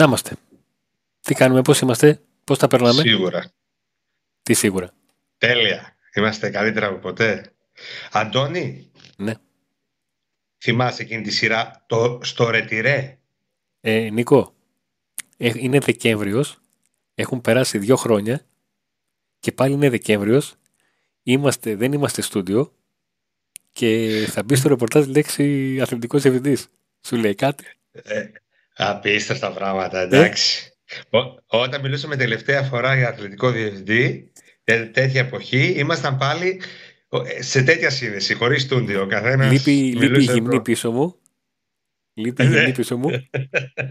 Να είμαστε. Τι κάνουμε, πώς είμαστε, πώς τα περνάμε. Σίγουρα. Τι σίγουρα. Τέλεια. Είμαστε καλύτερα από ποτέ. Αντώνη. Ναι. Θυμάσαι εκείνη τη σειρά το, στο Ρετυρέ. Ε, Νίκο, ε, είναι Δεκέμβριος, έχουν περάσει δύο χρόνια και πάλι είναι Δεκέμβριος, είμαστε, δεν είμαστε στούντιο και θα μπει στο ρεπορτάζ λέξη αθλητικός διευθυντής. Σου λέει κάτι; Ε, απίστευτα πράγματα, εντάξει. όταν μιλούσαμε τελευταία φορά για αθλητικό διευθυντή, τέτοια εποχή, ήμασταν πάλι σε τέτοια σύνδεση, χωρίς στούντιο. Καθένας λείπει, λείπει η γυμνή πίσω μου. Λείπει η Ναι. γυμνή πίσω μου.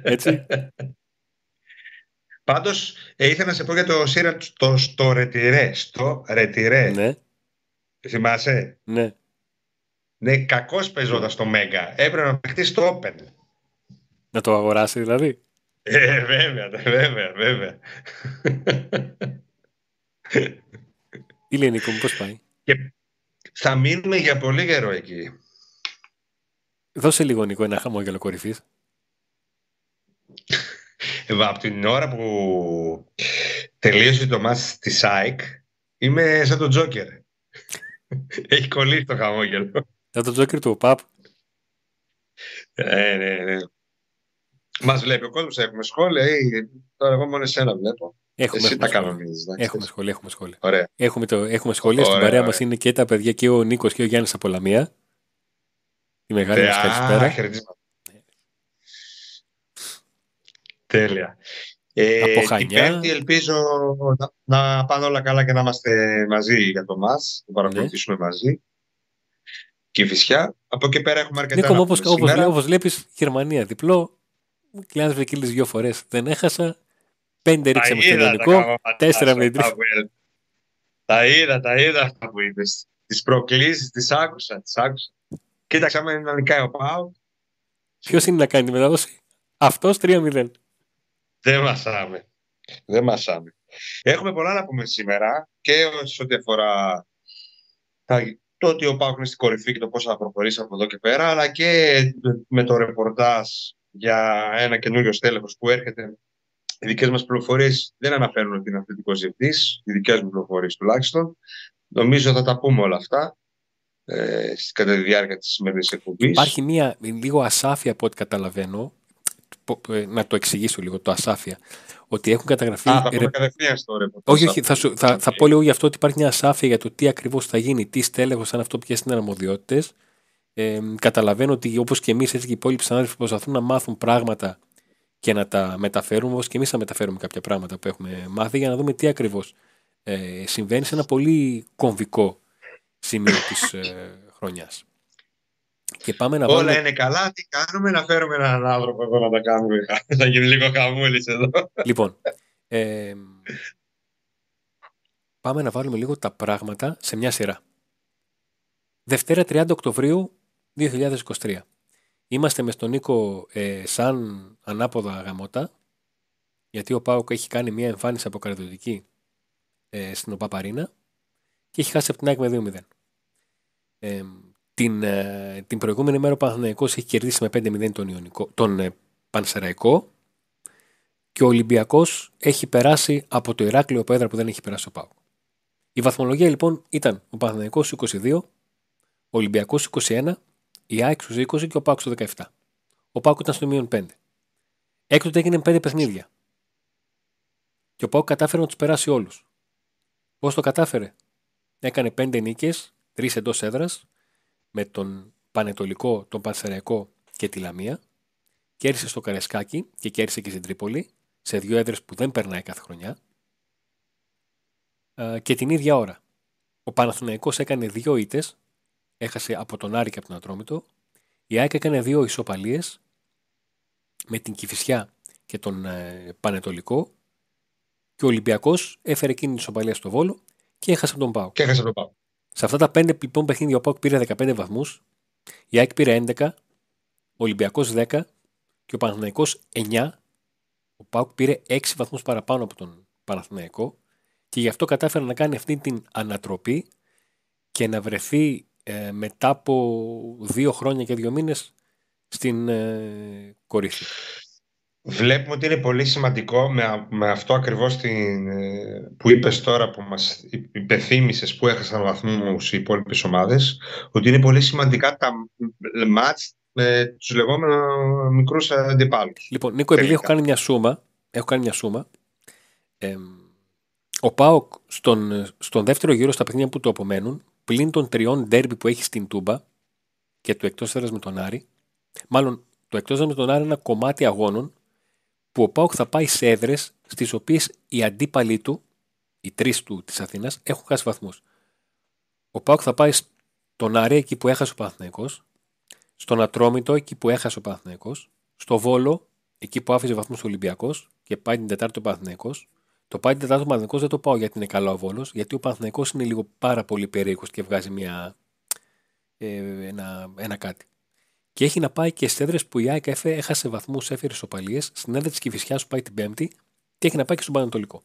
Έτσι. Πάντως, ε, ήθελα να σε πω για το σειρά το, στο Ρετυρέ. Στο Ρετυρέ. ναι, Θυμάσαι; ναι. Ναι, κακώς παίζοντας στο Μέγκα. Έπρεπε να παιχτεί στο Open. Να το αγοράσει δηλαδή. Ε, βέβαια, βέβαια, βέβαια. Τι λέει Νίκο μου, πώς πάει; Και θα μείνουμε για πολύ καιρό εκεί. Δώσε λίγο Νίκο ένα χαμόγελο κορυφής. Ε, Από την ώρα που τελείωσε το μάτς της ΑΕΚ, είμαι σαν τον Τζόκερ. Έχει κολλήσει το χαμόγελο. Θα το τζόκερ του ΟΠΑΠ. Ε, ναι, ναι. Μας βλέπει ο κόσμος, έχουμε σχόλια ή τώρα εγώ μόνο εσένα βλέπω. Έχουμε, Εσύ έχουμε, τα σχόλια. κανονίζεις. εντάξει. έχουμε σχόλια, έχουμε σχόλια. Ωραία. Έχουμε, το, έχουμε σχόλια. Στην Ωραία, παρέα ωραία. μας είναι και τα παιδιά και ο Νίκος και ο Γιάννης από Λαμία. Η μεγάλη μας Α, καλησπέρα. χαιρετίσματα. Τέλεια. Ε, Από την Χανιά. Πέμπτη ελπίζω να, να πάνε όλα καλά και να είμαστε μαζί για το μας, να παρακολουθήσουμε Ναι. μαζί. Και η Φυσιά. Από εκεί πέρα έχουμε αρκετά Νίκο μου, να όπως, πούμε όπως, σήμερα. όπως βλέπεις, Γερμανία διπλό. Κλειάνες Βρεκίλης δύο φορές. Δεν έχασα. Πέντε Τα ρίξαμε στο είδα τα ελληνικό. καμώματα τέσσερα σου, με την αυτά που έλεγες. Τα είδα, τα είδα αυτά που είπες. Τις προκλήσεις, τις άκουσα, τις άκουσα. Κοίταξα άμα είναι να νικάει ο Πάου. Ποιος είναι να κάνει τη μετάδοση; Αυτός 3-0. Δεν μασάμε. Δεν μασάμε. Έχουμε πολλά να πούμε σήμερα και σε ό,τι αφορά τα, το ότι ο Πάουκ είναι στην κορυφή και το πώς θα προχωρήσει από εδώ και πέρα, αλλά και με το ρεπορτάζ για ένα καινούριο στέλεχος που έρχεται. Οι δικές μας πληροφορίες δεν αναφέρουν ότι είναι αθλητικός διευθυντής, οι δικές μου πληροφορίες τουλάχιστον. Νομίζω θα τα πούμε όλα αυτά ε, κατά τη διάρκεια της σημερινής εκπομπής. Υπάρχει μία λίγο ασάφεια από ό,τι καταλαβαίνω. Πο- ε, Να το εξηγήσω λίγο το ασάφεια. Ότι έχουν καταγραφεί. Α, θα ρε- πούμε κατευθείαν στο ρεπορτάζ. Όχι, όχι, θα, σου- θα, θα πω λίγο γι' αυτό ότι υπάρχει μια ασάφεια για το τι ακριβώς θα γίνει, τι στέλεχος, αν αυτό, ποιε είναι αρμοδιότητες. Ε, καταλαβαίνω ότι όπως και εμείς, έτσι και οι υπόλοιποι συνάδελφοι προσπαθούν να μάθουν πράγματα και να τα μεταφέρουμε, όπως και εμείς θα μεταφέρουμε κάποια πράγματα που έχουμε μάθει για να δούμε τι ακριβώς ε, συμβαίνει σε ένα πολύ κομβικό σημείο της ε, χρονιάς. Και πάμε να Όλα βάλουμε. είναι καλά. Τι κάνουμε να φέρουμε έναν άνθρωπο εδώ να τα κάνουμε. θα γίνει λίγο χαμούλης εδώ. Λοιπόν, ε, πάμε να βάλουμε λίγο τα πράγματα σε μια σειρά. Δευτέρα 30 Οκτωβρίου 2023. Είμαστε με στον Νίκο ε, σαν ανάποδα γαμότα, γιατί ο Πάοκ έχει κάνει μια εμφάνιση αποκαρδιωτική ε, στην ΟΠΑΠΑΡΗΝΑ και έχει χάσει από την ΑΕΚ με 2-0. Ε, την, ε, την προηγούμενη μέρα ο Παναθηναϊκός έχει κερδίσει με 5-0 τον, Ιωνικό, τον ε, Πανσεραϊκό και ο Ολυμπιακός έχει περάσει από το Ηράκλειο Πέδρα που δεν έχει περάσει ο Πάουκ. Η βαθμολογία λοιπόν ήταν ο Παναθηναϊκός 22, ο Ολυμπιακός 21, η ΑΕΚ στου 20 και ο Πάουκ στο 17. Ο Πάουκ ήταν στο μείον 5. Έκτοτε έγινε 5 παιχνίδια. Και ο Πάουκ κατάφερε να τους περάσει όλους. Πώς το κατάφερε, έκανε 5 νίκες, 3 εντός έδρας, με τον Πανετολικό, τον Πανσεραϊκό και τη Λαμία. Κέρδισε στο Καρεσκάκι και κέρδισε και στην Τρίπολη, σε δύο έδρες που δεν περνάει κάθε χρονιά. Ε, Και την ίδια ώρα. Ο Παναθηναϊκός έκανε δύο ήττες, έχασε από τον Άρη και από τον Ατρόμητο. Η ΑΕΚ έκανε δύο ισοπαλίες με την Κηφισιά και τον ε, Πανετολικό. Και ο Ολυμπιακός έφερε εκείνη την ισοπαλία στο Βόλο και έχασε από τον Πάο. Και έχασε το Πάου. Σε αυτά τα πέντε λοιπόν παιχνίδια ο Πάοκ πήρε 15 βαθμούς, η ΑΕΚ πήρε 11, ο Ολυμπιακός 10 και ο Παναθηναϊκός 9. Ο Πάοκ πήρε 6 βαθμούς παραπάνω από τον Παναθηναϊκό και γι' αυτό κατάφερε να κάνει αυτή την ανατροπή και να βρεθεί ε, μετά από δύο χρόνια και δύο μήνες στην ε, κορυφή. Βλέπουμε ότι είναι πολύ σημαντικό με, με αυτό ακριβώς την, ε, που είπες τώρα που μας υπεθύμησες που έχασαν βαθμούς οι υπόλοιπες ομάδες ότι είναι πολύ σημαντικά τα μάτς με τους λεγόμενους μικρούς αντιπάλους. Λοιπόν, Νίκο, επειδή έχω κάνει μια σούμα, έχω κάνει μια σούμα ε, ο Πάοκ στον, στον δεύτερο γύρο στα παιχνίδια που του απομένουν πλην των τριών ντέρμπι που έχει στην Τούμπα και του εκτός έδρας με τον Άρη μάλλον το εκτός έδρας με τον Άρη είναι ένα κομμάτι αγώνων που ο Πάοκ θα πάει σε έδρες στις οποίες οι αντίπαλοι του, οι τρεις του της Αθήνας, έχουν χάσει βαθμούς. Ο Πάοκ θα πάει στον Άρη εκεί που έχασε ο Παναθυναϊκό, στον Ατρόμητο εκεί που έχασε ο Παναθυναϊκό, στο Βόλο εκεί που άφησε βαθμούς ο Ολυμπιακός και πάει την Τετάρτη ο Παναθυναϊκό. Το πάει την Τετάρτη ο Παναθυναϊκό δεν το πάω γιατί είναι καλό ο Βόλο, γιατί ο Παναθυναϊκό είναι λίγο πάρα πολύ περίεργος και βγάζει μια, ε, ένα, ένα κάτι. Και έχει να πάει και στις έδρες που η ΑΕΚ έχασε βαθμούς, έφερες ισοπαλίε. Στην έδρα της Κυφυσιά σου πάει την Πέμπτη και έχει να πάει και στον Πανατολικό.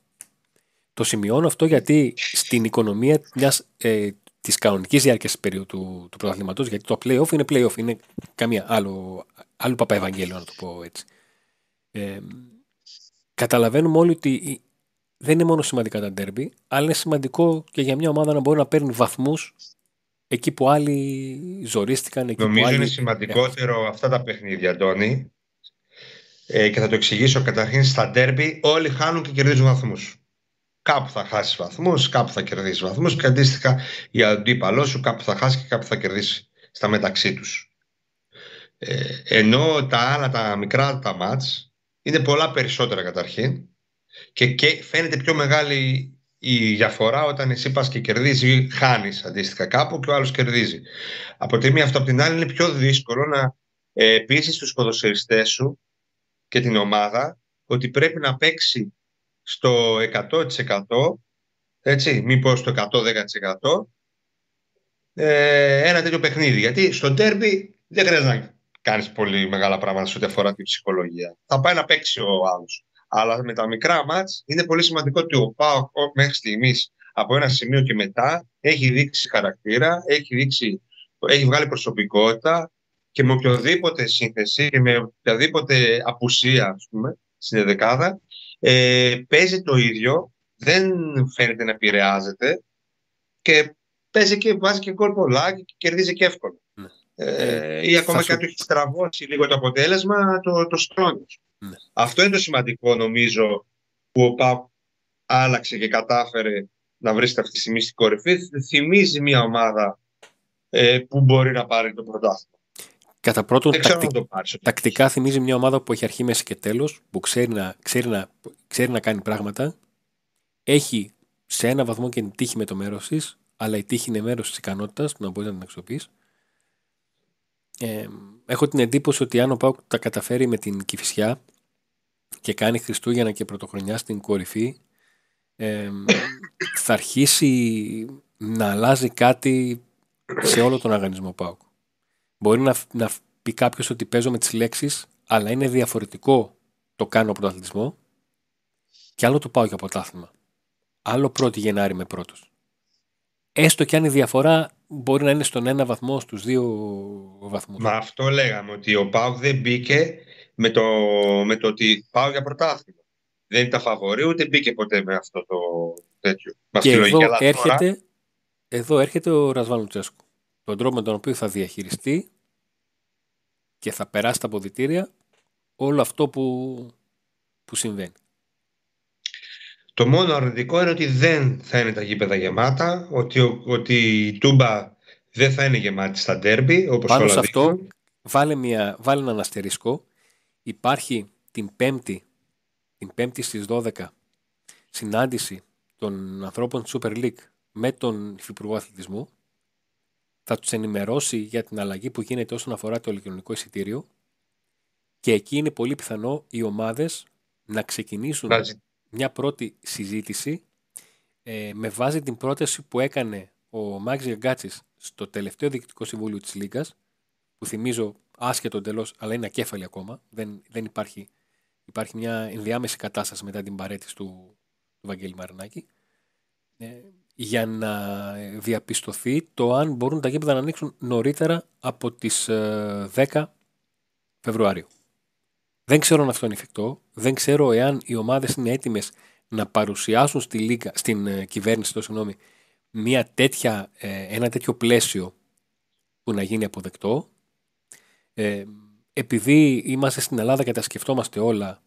Το σημειώνω αυτό γιατί στην οικονομία μιας, ε, της κανονικής διάρκειας περίοδου του, του πρωταθλήματος, γιατί το playoff είναι playoff, είναι καμία άλλο, άλλο παπαευαγγέλιο, να το πω έτσι. Ε, καταλαβαίνουμε όλοι ότι δεν είναι μόνο σημαντικά τα ντέρμπι, αλλά είναι σημαντικό και για μια ομάδα να μπορεί να παίρνει βαθμούς εκεί που άλλοι ζορίστηκαν. Εκεί Νομίζω που άλλοι... είναι σημαντικότερο αυτά τα παιχνίδια, Αντώνη. Ε, και θα το εξηγήσω καταρχήν στα ντέρμπι όλοι χάνουν και κερδίζουν βαθμούς. Κάπου θα χάσεις βαθμούς, κάπου θα κερδίσει βαθμούς και αντίστοιχα η αντίπαλός σου κάπου θα χάσει και κάπου θα κερδίσει στα μεταξύ τους. Ε, ενώ τα άλλα, τα μικρά τα μάτς είναι πολλά περισσότερα καταρχήν και, και φαίνεται πιο μεγάλη η διαφορά όταν εσύ πας και κερδίζεις χάνεις αντίστοιχα κάπου και ο άλλος κερδίζει. Από τη μία αυτό, από την άλλη είναι πιο δύσκολο να ε, πείσεις τους ποδοσφαιριστές σου και την ομάδα ότι πρέπει να παίξει στο 100% έτσι, μήπως στο 110% ε, ένα τέτοιο παιχνίδι. Γιατί στο ντέρμπι δεν χρειάζεται να κάνεις πολύ μεγάλα πράγματα σε ό,τι αφορά την ψυχολογία. Θα πάει να παίξει ο άλλος. Αλλά με τα μικρά μάτς είναι πολύ σημαντικό ότι ο ΠΑΟΚ μέχρι στιγμής από ένα σημείο και μετά έχει δείξει χαρακτήρα, έχει, δείξει, έχει βγάλει προσωπικότητα και με οποιοδήποτε σύνθεση και με οποιαδήποτε απουσία ας πούμε, στην δεκάδα ε, παίζει το ίδιο, δεν φαίνεται να επηρεάζεται και παίζει και βάζει και γκολ πολλά και κερδίζει και εύκολα. Ναι. Ε, ε, ή ακόμα σου... και αν έχει στραβώσει λίγο το αποτέλεσμα, το, το στρώνεις. Ναι. Αυτό είναι το σημαντικό νομίζω που ο ΠΑΠ άλλαξε και κατάφερε να βρίσκεται αυτή τη στιγμή στην κορυφή. Θυμίζει μια ομάδα ε, που μπορεί να πάρει το πρωτάθλημα. Κατά πρώτον, τακτικά θυμίζει μια ομάδα που έχει αρχή, μέση και τέλος, που ξέρει να, ξέρει, να, ξέρει να κάνει πράγματα. Έχει σε ένα βαθμό και την τύχη με το μέρος της, αλλά η τύχη είναι μέρος της ικανότητας του να μπορείς να την αξιοποιείς. Ε, έχω την εντύπωση ότι αν ο Πάουκ τα καταφέρει με την Κηφισιά και κάνει Χριστούγεννα και Πρωτοχρονιά στην κορυφή, ε, θα αρχίσει να αλλάζει κάτι σε όλο τον οργανισμό ΠΑΟΚ. Μπορεί να, να πει κάποιος ότι παίζω με τις λέξεις, αλλά είναι διαφορετικό το κάνω πρωταθλητισμό και άλλο το πάω για πρωτάθλημα. Άλλο πρώτη Γενάρη με πρώτος. Έστω και αν η διαφορά μπορεί να είναι στον ένα βαθμό, στους δύο βαθμούς. Μα αυτό λέγαμε, ότι ο Πάουκ δεν μπήκε με το, με το ότι πάω για πρωτάθλημα. Δεν είναι τα φαβορή, ούτε μπήκε ποτέ με αυτό το τέτοιο. Και εδώ έρχεται, εδώ έρχεται ο Ρασβάνου Τσέσκου. Τον τρόπο με τον οποίο θα διαχειριστεί και θα περάσει τα αποδητήρια όλο αυτό που, που συμβαίνει. Το μόνο αρνητικό είναι ότι δεν θα είναι τα γήπεδα γεμάτα, ότι, ότι η Τούμπα δεν θα είναι γεμάτη στα ντέρμπι, όπως Πάνω όλα σε αυτό, βάλε, μια, βάλε έναν αστερίσκο. Υπάρχει την Πέμπτη, την Πέμπτη στις 12, συνάντηση των ανθρώπων της Super League με τον Υφυπουργό Αθλητισμού. Θα τους ενημερώσει για την αλλαγή που γίνεται όσον αφορά το ηλεκτρονικό εισιτήριο και εκεί είναι πολύ πιθανό οι ομάδες να ξεκινήσουν μια πρώτη συζήτηση ε, με βάση την πρόταση που έκανε ο Μάξ Γαγκάτσης στο τελευταίο διοικητικό συμβούλιο της Λίγκας που θυμίζω άσχετο εντελώς, αλλά είναι ακέφαλη ακόμα. Δεν, δεν υπάρχει, υπάρχει μια ενδιάμεση κατάσταση μετά την παρέτηση του, του Βαγγέλη Μαρινάκη. Ε, για να διαπιστωθεί το αν μπορούν τα γήπεδα να ανοίξουν νωρίτερα από τις 10 ε, Φεβρουαρίου. Δεν ξέρω αν αυτό είναι εφικτό. Δεν ξέρω εάν οι ομάδες είναι έτοιμες να παρουσιάσουν στη Λίγκα, στην ε, κυβέρνηση, το συγγνώμη, μια τέτοια, ε, ένα τέτοιο πλαίσιο που να γίνει αποδεκτό. Ε, επειδή είμαστε στην Ελλάδα και τα σκεφτόμαστε όλα,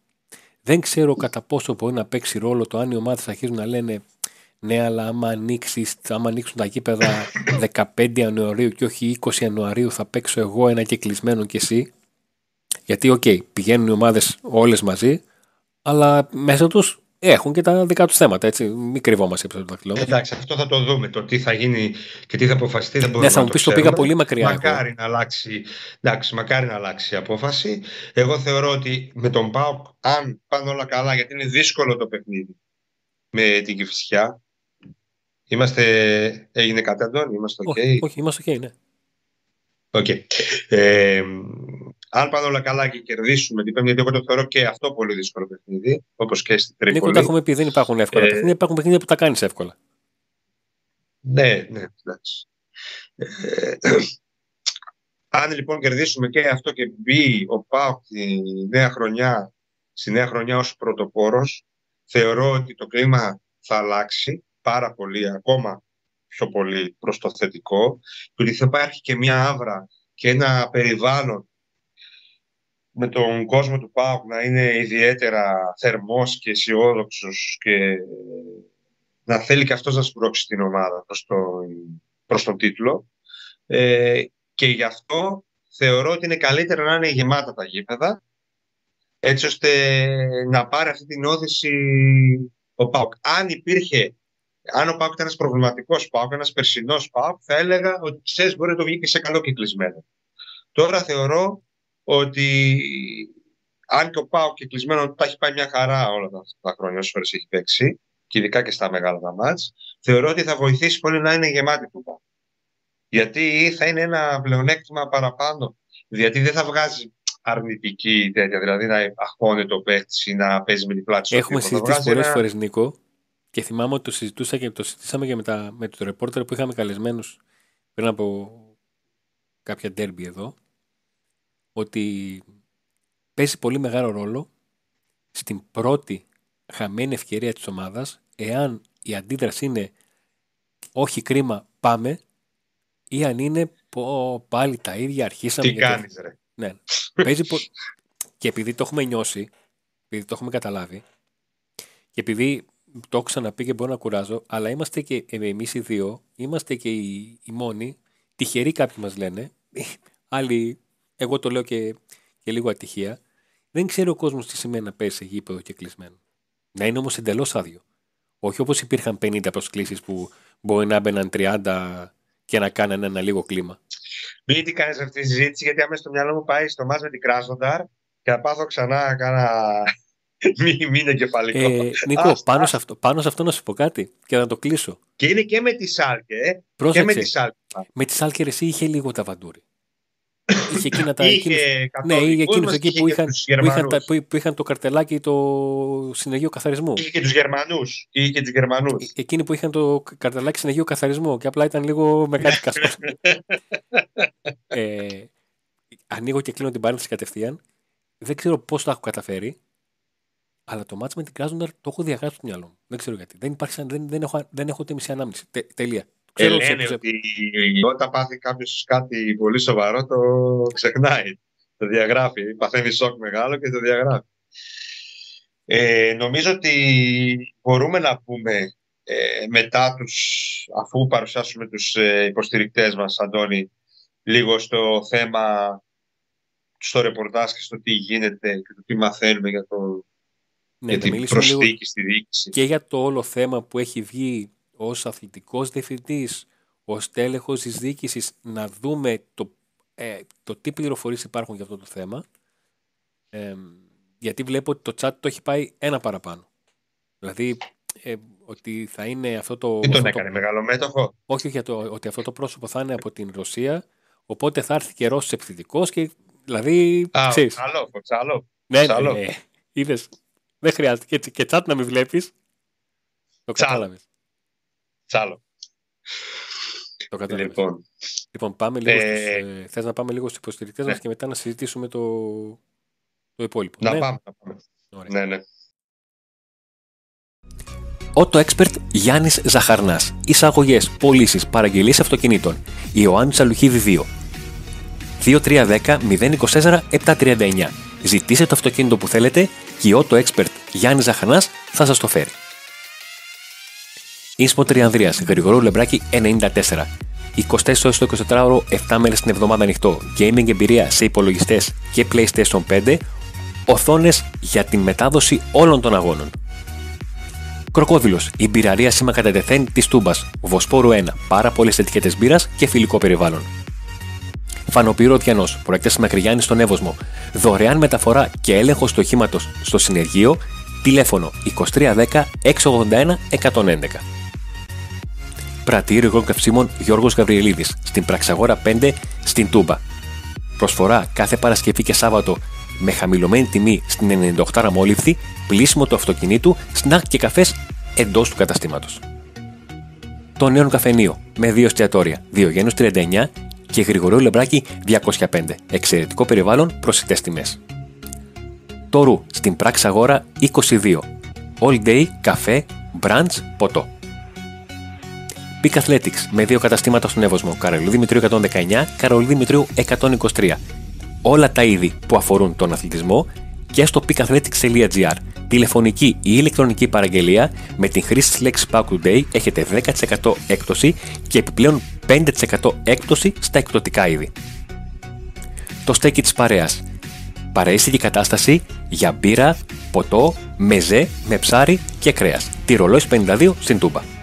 δεν ξέρω κατά πόσο μπορεί να παίξει ρόλο το αν οι ομάδες αρχίζουν να λένε ναι, αλλά άμα, ανοίξεις, άμα ανοίξουν τα γήπεδα 15 Ιανουαρίου και όχι 20 Ιανουαρίου θα παίξω εγώ ένα και κλεισμένο και εσύ. Γιατί, OK, okay, πηγαίνουν οι ομάδες όλες μαζί, αλλά μέσα τους έχουν και τα δικά τους θέματα. Έτσι. Μην κρυβόμαστε πίσω από το Εντάξει, αυτό θα το δούμε. Το τι θα γίνει και τι θα αποφασιστεί δεν μπορούμε ναι, θα μου πεις το πήγα πολύ μακριά. Μακάρι να, αλλάξει, εντάξει, μακάρι να αλλάξει η απόφαση. Εγώ θεωρώ ότι με τον Πάοκ, αν πάνε όλα καλά, γιατί είναι δύσκολο το παιχνίδι με την Κυφυσιά. Είμαστε, έγινε κάτι Αντώνη, είμαστε ok. Όχι, όχι είμαστε ok, ναι. Okay. Ε, αν πάνε όλα καλά και κερδίσουμε την Πέμπτη, γιατί εγώ το θεωρώ και αυτό πολύ δύσκολο παιχνίδι, όπως και στην Τρίπολη. Νίκο, τα έχουμε πει, δεν υπάρχουν εύκολα ε, παιχνίδια, υπάρχουν παιχνίδια που τα κάνεις εύκολα. Ναι, ναι, εντάξει. Ε, αν λοιπόν κερδίσουμε και αυτό και μπει ο ΠΑΟΚ τη νέα χρονιά, στη νέα χρονιά ως πρωτοπόρος, θεωρώ ότι το κλίμα θα αλλάξει πάρα πολύ, ακόμα πιο πολύ προς το θετικό, και ότι θα υπάρχει και μια άβρα και ένα περιβάλλον με τον κόσμο του ΠΑΟΚ να είναι ιδιαίτερα θερμός και αισιόδοξος και να θέλει και αυτός να σπρώξει την ομάδα προς, το, προς τον τίτλο. Ε, και γι' αυτό θεωρώ ότι είναι καλύτερα να είναι γεμάτα τα γήπεδα έτσι ώστε να πάρει αυτή την όθηση ο ΠΑΟΚ. Αν υπήρχε, αν ο ΠΑΟΚ ήταν ένας προβληματικός ΠΑΟΚ, ένας περσινός ΠΑΟΚ, θα έλεγα ότι ξέρεις μπορεί να το βγει και σε καλό κυκλισμένο. Τώρα θεωρώ ότι αν και ο Πάο και κλεισμένο τα έχει πάει μια χαρά όλα τα, τα χρόνια, όσες φορές έχει παίξει, και ειδικά και στα μεγάλα τα μάτς, θεωρώ ότι θα βοηθήσει πολύ να είναι γεμάτη του Πάο. Γιατί θα είναι ένα πλεονέκτημα παραπάνω. Γιατί δεν θα βγάζει αρνητική τέτοια, δηλαδή να αχώνει το παίχτη ή να παίζει με την πλάτη Έχουμε συζητήσει πολλές ένα... φορές, Νίκο, και θυμάμαι ότι το συζητούσα και το συζητήσαμε και με, τα, με το ρεπόρτερ που είχαμε καλεσμένους πριν από κάποια ντέρμπι εδώ ότι παίζει πολύ μεγάλο ρόλο στην πρώτη χαμένη ευκαιρία της ομάδας εάν η αντίδραση είναι όχι κρίμα πάμε ή αν είναι πω, πάλι τα ίδια αρχίσαμε. Τι κάνεις ρε. Ναι. παίζει πο... και επειδή το έχουμε νιώσει, επειδή το έχουμε καταλάβει και επειδή το έχω ξαναπεί και μπορώ να κουράζω, αλλά είμαστε και εμείς οι δύο, είμαστε και οι, οι μόνοι, τυχεροί κάποιοι μας λένε, άλλοι εγώ το λέω και, και λίγο ατυχία, δεν ξέρει ο κόσμος τι σημαίνει να πέσει σε γήπεδο και κλεισμένο. Να είναι όμως εντελώς άδειο. Όχι όπως υπήρχαν 50 προσκλήσεις που μπορεί να μπαίναν 30 και να κάνανε ένα λίγο κλίμα. Μην τι κάνεις αυτή τη συζήτηση, γιατί άμεσα στο μυαλό μου πάει στο μάτς με την Κράσνονταρ και θα πάθω ξανά κάνα. Μην είναι κεφαλικό. Ε, Νίκο, πάνω, Σε αυτό, πάνω σε αυτό να σου πω κάτι και να το κλείσω. Και είναι και με τη Σάλκε. Ε. Και με τη Σάλκε. Με τη Σάλκε εσύ είχε λίγο τα βαντούρι. Είχε εκείνα τα. Είχε ναι, είχε εκείνους εκεί που είχαν, που, είχαν, που είχαν το καρτελάκι το συνεργείο καθαρισμού. Είχε και τους Γερμανούς. Είχε και τους Γερμανούς. Ε, εκείνοι που είχαν το καρτελάκι συνεργείο καθαρισμού και απλά ήταν λίγο με κάτι κασκό. ε, ανοίγω και κλείνω την παρένθεση κατευθείαν. Δεν ξέρω πώς το έχω καταφέρει. Αλλά το μάτς με την Κράζονταρ το έχω διαγράψει στο μυαλό μου. Δεν ξέρω γιατί. Δεν, υπάρχει, δεν, δεν, έχω, δεν έχω ούτε μισή ανάμνηση. Τε, τελεία. Ε, λένε ότι όταν πάθει κάποιος κάτι πολύ σοβαρό το ξεχνάει. Το διαγράφει. Παθαίνει σοκ μεγάλο και το διαγράφει. Ε, νομίζω ότι μπορούμε να πούμε ε, μετά τους, αφού παρουσιάσουμε τους ε, υποστηρικτές μας, Αντώνη, λίγο στο θέμα, στο ρεπορτάζ και στο τι γίνεται και το τι μαθαίνουμε για, το, ναι, για την προσθήκη στη διοίκηση. Και για το όλο θέμα που έχει βγει ως αθλητικός διευθυντής, ως τέλεχος της διοίκησης να δούμε το, ε, το τι πληροφορίες υπάρχουν για αυτό το θέμα ε, γιατί βλέπω ότι το chat το έχει πάει ένα παραπάνω. Δηλαδή ε, ότι θα είναι αυτό το... Τι τον έκανε, το... μεγαλομέτωχο. Όχι, για το, ότι αυτό το πρόσωπο θα είναι από την Ρωσία, οπότε θα έρθει καιρός επιθετικός και δηλαδή. Α, ξέρεις. Άλλο, άλλο. Ναι, ναι, ναι. Είδες, δεν χρειάζεται και, και chat να μην βλέπεις. Το κατάλαβες. Τσάλο. Το κατάλαβες. Λοιπόν, λοιπόν πάμε λίγο ε... στους, ε, θες να πάμε λίγο στους υποστηρικτές ε... μας και μετά να συζητήσουμε το, το υπόλοιπο. Να ναι. πάμε. Να πάμε. Ωραία. Ναι, ναι. Auto Expert Γιάννης Ζαχαρνάς. Εισαγωγές, πωλήσεις, παραγγελίες αυτοκινήτων. Ιωάννη Αλουχίδη 2. 2310 024 739. Ζητήστε το αυτοκίνητο που θέλετε και ο Auto Expert Γιάννης Ζαχαρνάς θα σας το φέρει. Ίσπο Τριανδρίας, Γρηγορού Λεμπράκη 94. 24 ώρες το 24ωρο, 7 μέρες την εβδομάδα ανοιχτό. Gaming εμπειρία σε υπολογιστές και PlayStation 5. Οθόνες για την μετάδοση όλων των αγώνων. Κροκόδηλος, η μπειραρία σήμα κατά τεθέν της Τούμπας. Βοσπόρου 1, πάρα πολλές ετικέτες μπύρας και φιλικό περιβάλλον. Φανοπύρο Διανός, προέκτε Μακριγιάννης στον Εύωσμο. Δωρεάν μεταφορά και έλεγχο του οχήματο στο συνεργείο. Τηλέφωνο 2310 681 111. Πρατήριο υγρών καυσίμων Γιώργος Γαβριελίδης, στην Πραξαγόρα 5, στην Τούμπα. Προσφορά κάθε Παρασκευή και Σάββατο με χαμηλωμένη τιμή στην 98 αμόλυφθη, πλήσιμο του αυτοκινήτου, σνακ και καφές εντός του καταστήματος. Το νέο καφενείο με δύο εστιατόρια, Διογένους 39 και Γρηγορίου Λεμπράκη 205. Εξαιρετικό περιβάλλον, προσιτές τιμές. Το Ρου στην Πράξη Αγόρα 22. All day, καφέ, brunch, ποτό. Peak Athletics με δύο καταστήματα στον Εύωσμο, Καρολίου Δημητρίου 119, Καρολίου Δημητρίου 123. Όλα τα είδη που αφορούν τον αθλητισμό και στο peakathletics.gr. Τηλεφωνική ή ηλεκτρονική παραγγελία με την χρήση της λέξης Pack Today έχετε 10% έκπτωση και επιπλέον 5% έκπτωση στα εκπτωτικά είδη. Το στέκι της παρέας. Παραίστικη κατάσταση για μπύρα, ποτό, μεζέ με ψάρι και κρέας. Τυρολόις 52 στην Τούμπα.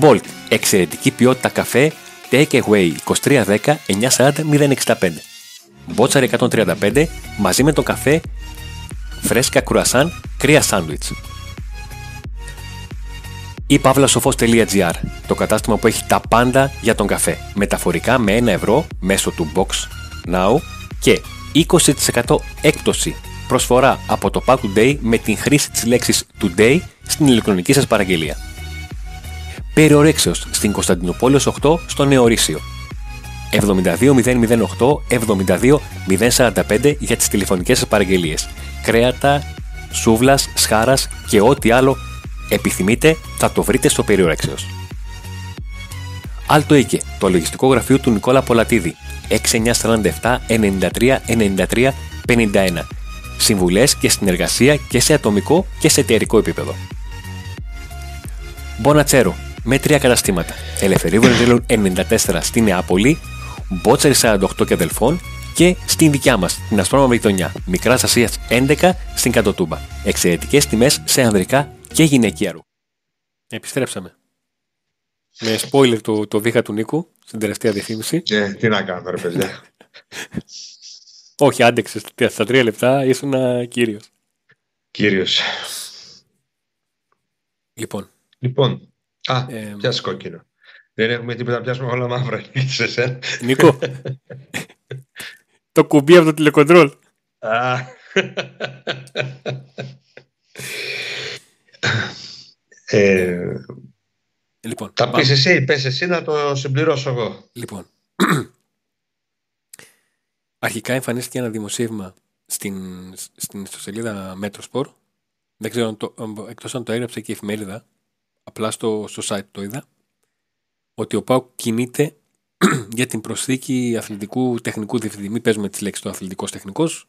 Bolt. Εξαιρετική ποιότητα καφέ Take Away 2310 940 065. Μπότσαρ 135 μαζί με το καφέ φρέσκα κουρασάν κρύα σάντουιτς. ή pavlasofos.gr το κατάστημα που έχει τα πάντα για τον καφέ. Μεταφορικά με 1 ευρώ μέσω του Box Now και 20% έκπτωση προσφορά από το Pack Today με την χρήση της λέξης Today στην ηλεκτρονική σας παραγγελία. Περιορέξεως στην Κωνσταντινούπολεως 8 στο Νεορίσιο. 72008 72045 για τις τηλεφωνικές σας παραγγελίες. Κρέατα, σούβλας, σχάρας και ό,τι άλλο επιθυμείτε θα το βρείτε στο Περιορέξεως. Άλτο Οίκε, το λογιστικό γραφείο του Νικόλα Πολατίδη. 6947 93 93 51. Συμβουλές και συνεργασία και σε ατομικό και σε εταιρικό επίπεδο. Μπονατσέρο, με τρία καταστήματα. Ελευθερίου Βενιζέλου 94 στη Νεάπολη, Μπότσαρη 48 και αδελφών και στην δικιά μας, την Αστρόνομη Γειτονιά, Μικράς Ασίας 11 στην Κατοτούμπα. Εξαιρετικές τιμές σε ανδρικά και γυναικεία ρούχα. Επιστρέψαμε. Με spoiler το, το δίχα του Νίκου στην τελευταία διαφήμιση. Ε, τι να κάνω, ρε παιδιά. Όχι, άντεξε. Στα τρία λεπτά ήσουν κύριος. Κύριος. Λοιπόν, Λοιπόν, α, Ε, πιάσε κόκκινο. Δεν έχουμε τίποτα να πιάσουμε όλα μαύρα. Σε εσένα. Νίκο, το κουμπί από το τηλεκοντρόλ. Α. ε, Λοιπόν, τα πάμε. πεις εσύ, πες εσύ να το συμπληρώσω εγώ. Λοιπόν, αρχικά εμφανίστηκε ένα δημοσίευμα στην, στην ιστοσελίδα Metrosport. Δεν ξέρω αν το, αν- εκτός αν το έγραψε και η εφημερίδα, απλά στο, στο site το είδα, ότι ο ΠΑΟΚ κινείται για την προσθήκη αθλητικού τεχνικού διευθυντή. Μην παίζουμε τις λέξεις του αθλητικός τεχνικός,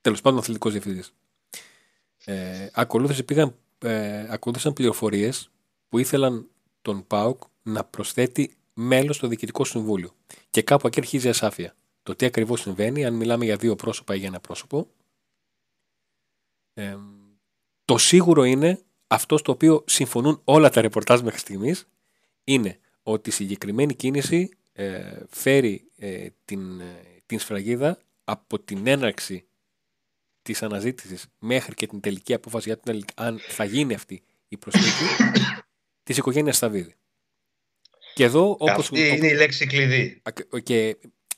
τέλος πάντων αθλητικός διευθυντής. Ε, ακολούθησε, πήγαν, ε, ακολούθησαν πληροφορίες που ήθελαν τον ΠΑΟΚ να προσθέτει μέλος στο διοικητικό συμβούλιο. Και κάπου εκεί αρχίζει η ασάφεια. Το τι ακριβώς συμβαίνει, αν μιλάμε για δύο πρόσωπα ή για ένα πρόσωπο. Ε, το σίγουρο είναι αυτός στο οποίο συμφωνούν όλα τα ρεπορτάζ μέχρι στιγμής είναι ότι η συγκεκριμένη κίνηση ε, φέρει ε, την, ε, την σφραγίδα από την έναρξη της αναζήτησης μέχρι και την τελική απόφαση για την, αν θα γίνει αυτή η προσθήκη της οικογένειας Σταβίδη. Και εδώ όπως, Αυτή είναι η λέξη κλειδί. Ακ- και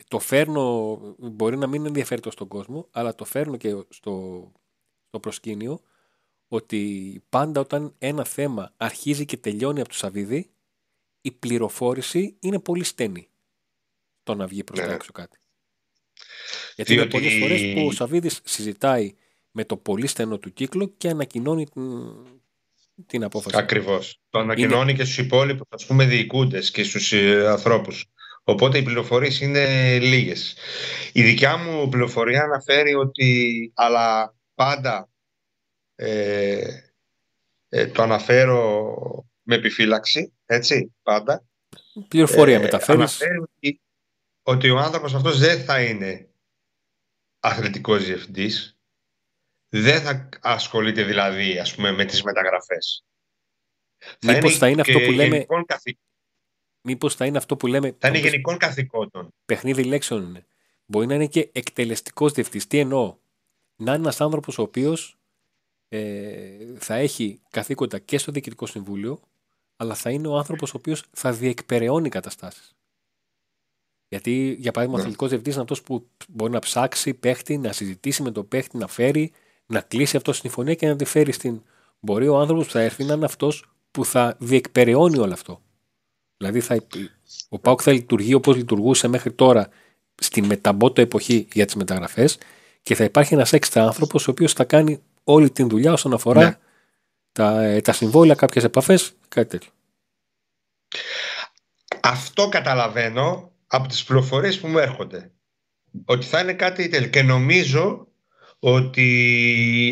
το φέρνω, μπορεί να μην ενδιαφέρει το στον κόσμο, αλλά το φέρνω και στο, στο προσκήνιο ότι πάντα όταν ένα θέμα αρχίζει και τελειώνει από το Σαββίδι, η πληροφόρηση είναι πολύ στενή το να βγει προς τα Ναι. έξω κάτι. Γιατί είναι πολλές φορές που ο Σαββίδη συζητάει με το πολύ στενό του κύκλο και ανακοινώνει την, την απόφαση. Ακριβώς. Το ανακοινώνει είναι... και στους υπόλοιπους, ας πούμε, διοικούντες και στους ε, ανθρώπους. Οπότε οι πληροφορίες είναι λίγες. Η δικιά μου πληροφορία αναφέρει ότι, αλλά πάντα ε, ε, το αναφέρω με επιφύλαξη, έτσι, πάντα. Πληροφορία ε, μεταφέρεις. Ότι, ότι ο άνθρωπος αυτός δεν θα είναι αθλητικός διευθυντής, δεν θα ασχολείται δηλαδή ας πούμε, με τις μεταγραφές. Μήπως θα είναι, αυτό που λέμε... Μήπως θα είναι αυτό που λέμε... Θα είναι γενικών καθηκόντων. Παιχνίδι λέξεων είναι. Μπορεί να είναι και εκτελεστικός διευθυντής. Τι εννοώ; Να είναι ένας άνθρωπος ο οποίος ε, θα έχει καθήκοντα και στο Διοικητικό Συμβούλιο, αλλά θα είναι ο άνθρωπος ο οποίος θα διεκπεραιώνει καταστάσεις. Γιατί, για παράδειγμα, ο ναι. αθλητικός διευθυντής είναι αυτός που μπορεί να ψάξει παίχτη, να συζητήσει με τον παίχτη, να φέρει, να κλείσει αυτό συμφωνία και να τη φέρει στην. Μπορεί ο άνθρωπος που θα έρθει να είναι αυτός που θα διεκπεραιώνει όλο αυτό. Δηλαδή, θα, ο Πάουκ θα λειτουργεί όπως λειτουργούσε μέχρι τώρα στη μεταμπότο εποχή για τις μεταγραφές και θα υπάρχει ένας έξτρα άνθρωπος ο οποίος θα κάνει όλη την δουλειά όσον αφορά ναι. τα, ε, τα συμβόλαια, κάποιες επαφές, κάτι τέτοιο. Αυτό καταλαβαίνω από τις πληροφορίες που μου έρχονται. Ότι θα είναι κάτι τέλειο. Και νομίζω ότι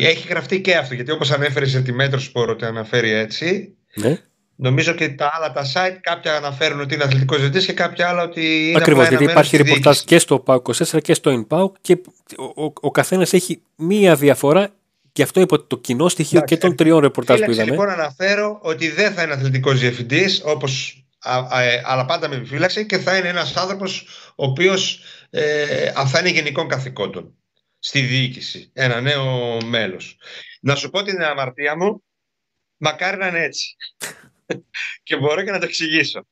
έχει γραφτεί και αυτό. Γιατί όπως ανέφερες σε τη Μέτρο Σπορ ότι αναφέρει έτσι, ναι. νομίζω και τα άλλα τα site κάποια αναφέρουν ότι είναι αθλητικός ζητής και κάποια άλλα ότι είναι Ακριβώς, γιατί υπάρχει ρεπορτάζ και στο PAO 24 και στο InPAO και ο, ο, ο καθένας έχει μία διαφορά και αυτό υπό το κοινό στοιχείο και των τριών ρεπορτάζ που είδαμε. λοιπόν αναφέρω ότι δεν θα είναι αθλητικός διευθυντής όπως ε, αλλά πάντα με επιφύλαξη και θα είναι ένας άνθρωπος ο οποίος ε, θα είναι γενικών καθηκόντων στη διοίκηση, ένα νέο μέλος. Να σου πω την αμαρτία μου, μακάρι να είναι έτσι. και μπορώ και να το εξηγήσω.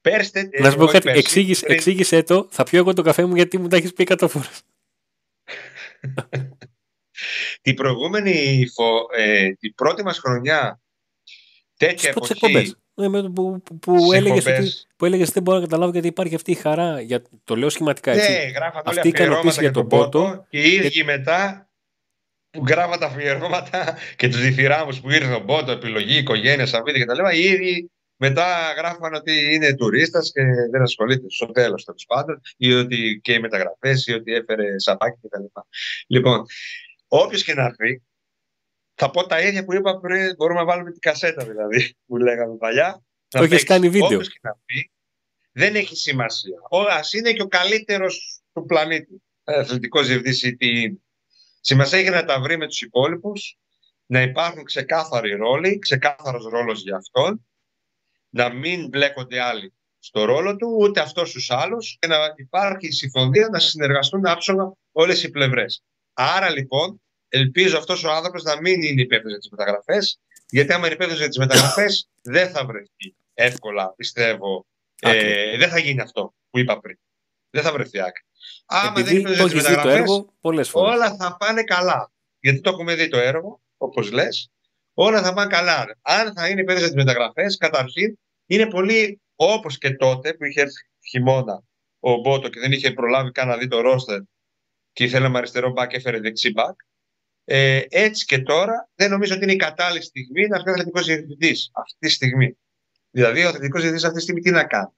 Πέρστε, να σου πω κάτι, εξήγησε, εξήγησε το, θα πιω εγώ το καφέ μου γιατί μου τα έχεις πει εκατό φορές. την προηγούμενη, ε, την πρώτη μας χρονιά τέτοια εποχή ναι, που, που, που έλεγες ότι, που έλεγες δεν μπορώ να καταλάβω γιατί υπάρχει αυτή η χαρά. Για, το λέω σχηματικά έτσι. Ναι, γράφατε αυτή η ικανοποίηση για τον πότο. Και οι ίδιοι και... μετά που γράφαν τα αφιερώματα και τους διθυράμου που ήρθε τον πότο, επιλογή, οικογένεια, σαββίδι κτλ. Οι ίδιοι μετά γράφαν ότι είναι τουρίστας και δεν ασχολείται στο τέλος τέλος πάντων, ή ότι και οι μεταγραφές, ή ότι έφερε σαπάκι κτλ. Λοιπόν, όποιος και να έρθει, θα πω τα ίδια που είπα πριν. Μπορούμε να βάλουμε την κασέτα δηλαδή που λέγαμε παλιά. Το έχεις κάνει βίντεο. και να πει, δεν έχει σημασία. Α είναι και ο καλύτερος του πλανήτη. Αθλητικός διευθυντής ή τι είναι. Σημασία έχει να τα βρει με τους υπόλοιπους, να υπάρχουν ξεκάθαροι ρόλοι, ξεκάθαρος ρόλος για αυτόν, να μην μπλέκονται άλλοι στο ρόλο του, ούτε αυτός στου άλλους, και να υπάρχει συμφωνία να συνεργαστούν άψογα όλες οι πλευρές. Άρα λοιπόν ελπίζω αυτός ο άνθρωπος να μην είναι υπεύθυνος για τις μεταγραφές, γιατί άμα είναι υπεύθυνος για τις μεταγραφές, δεν θα βρεθεί εύκολα, πιστεύω. Ε, δεν θα γίνει αυτό που είπα πριν. Δεν θα βρεθεί άκρη. Άμα δεν είναι υπεύθυνος για τις μεταγραφές, όλα θα πάνε καλά. Γιατί το έχουμε δει το έργο, όπως λες, όλα θα πάνε καλά. Αν θα είναι υπεύθυνος για τις μεταγραφές, καταρχήν είναι πολύ όπως και τότε που είχε έρθει χειμώνα ο Μπότο και δεν είχε προλάβει καν να δει το ρόστερ και ήθελε με αριστερό μπακ, έφερε δεξί μπακ. Ε, έτσι και τώρα δεν νομίζω ότι είναι η κατάλληλη στιγμή να έρθει ο αθλητικός διευθυντής αυτή τη στιγμή. Δηλαδή, ο αθλητικός διευθυντής αυτή τη στιγμή τι να κάνει;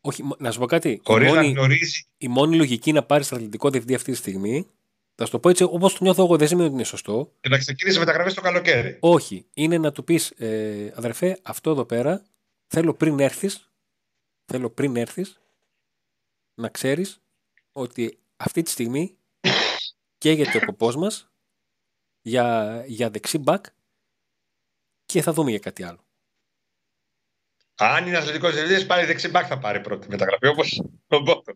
Όχι, να σου πω κάτι. Χωρίς να γνωρίζει. Η μόνη λογική να πάρεις αθλητικό διευθυντή αυτή τη στιγμή, θα σου το πω έτσι όπως το νιώθω εγώ, δεν σημαίνει ότι είναι σωστό. Και να ξεκινήσεις μεταγραφέ το καλοκαίρι. Όχι. Είναι να του πεις, ε, αδερφέ, αυτό εδώ πέρα θέλω πριν έρθεις, θέλω πριν έρθεις να ξέρεις ότι αυτή τη στιγμή καίγεται ο ποπός μας για, για δεξί μπακ και θα δούμε για κάτι άλλο. Αν είναι αθλητικός διευθυντής, πάλι δεξί μπακ θα πάρει πρώτη μεταγραφή, όπως τον Μπότο.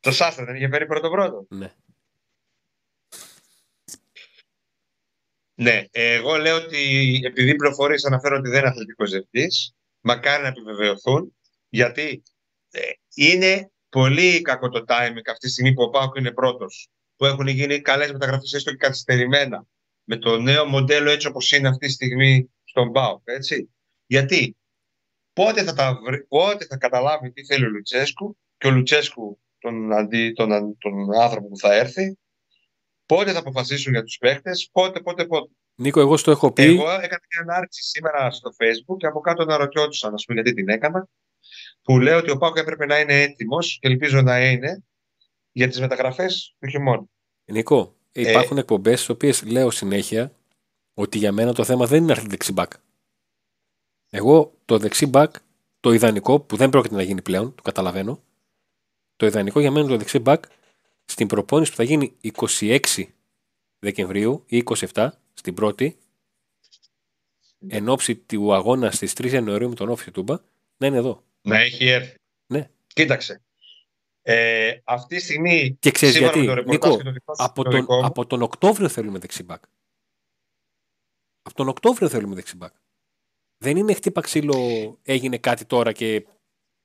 το Σάστα δεν είχε φέρει πρώτο-πρώτο. Ναι. Ναι, εγώ λέω ότι επειδή οι πληροφορίε αναφέρουν ότι δεν είναι αθλητικός διευθυντής, μακάρι να επιβεβαιωθούν, γιατί ε, είναι πολύ κακό το timing αυτή τη στιγμή που ο Πάοκ είναι πρώτος που έχουν γίνει καλές μεταγραφές έστω και καθυστερημένα με το νέο μοντέλο έτσι όπως είναι αυτή τη στιγμή στον ΠΑΟΚ, έτσι. Γιατί πότε θα, τα πότε θα καταλάβει τι θέλει ο Λουτσέσκου και ο Λουτσέσκου τον, αντί, τον, τον άνθρωπο που θα έρθει, πότε θα αποφασίσουν για τους παίχτες, πότε, πότε, πότε. Νίκο, εγώ στο έχω πει. Εγώ έκανα μια ανάρτηση σήμερα στο Facebook και από κάτω να ρωτιόντουσαν, ας πούμε, γιατί την έκανα, που λέω ότι ο Πάκο έπρεπε να είναι έτοιμος και ελπίζω να είναι για τις μεταγραφές του χειμώνα. Νίκο, υπάρχουν ε, εκπομπές στις οποίες λέω συνέχεια ότι για μένα το θέμα δεν είναι να έρθει δεξιμπάκ. Εγώ το δεξιμπάκ, το ιδανικό που δεν πρόκειται να γίνει πλέον, το καταλαβαίνω. Το ιδανικό για μένα το δεξιμπάκ στην προπόνηση που θα γίνει 26 Δεκεμβρίου ή 27 στην πρώτη, εν ώψη του αγώνα στις 3 Ιανουαρίου με τον Όφη Τούμπα, να είναι εδώ. Να έχει έρθει. Ναι. Κοίταξε. Ε, αυτή τη στιγμή. Και ξέρεις γιατί. το Νίκο, το από, τον, από τον Οκτώβριο θέλουμε δεξιμπάκ. Από τον Οκτώβριο θέλουμε δεξιμπάκ. Δεν είναι χτύπα ξύλο, έγινε κάτι τώρα και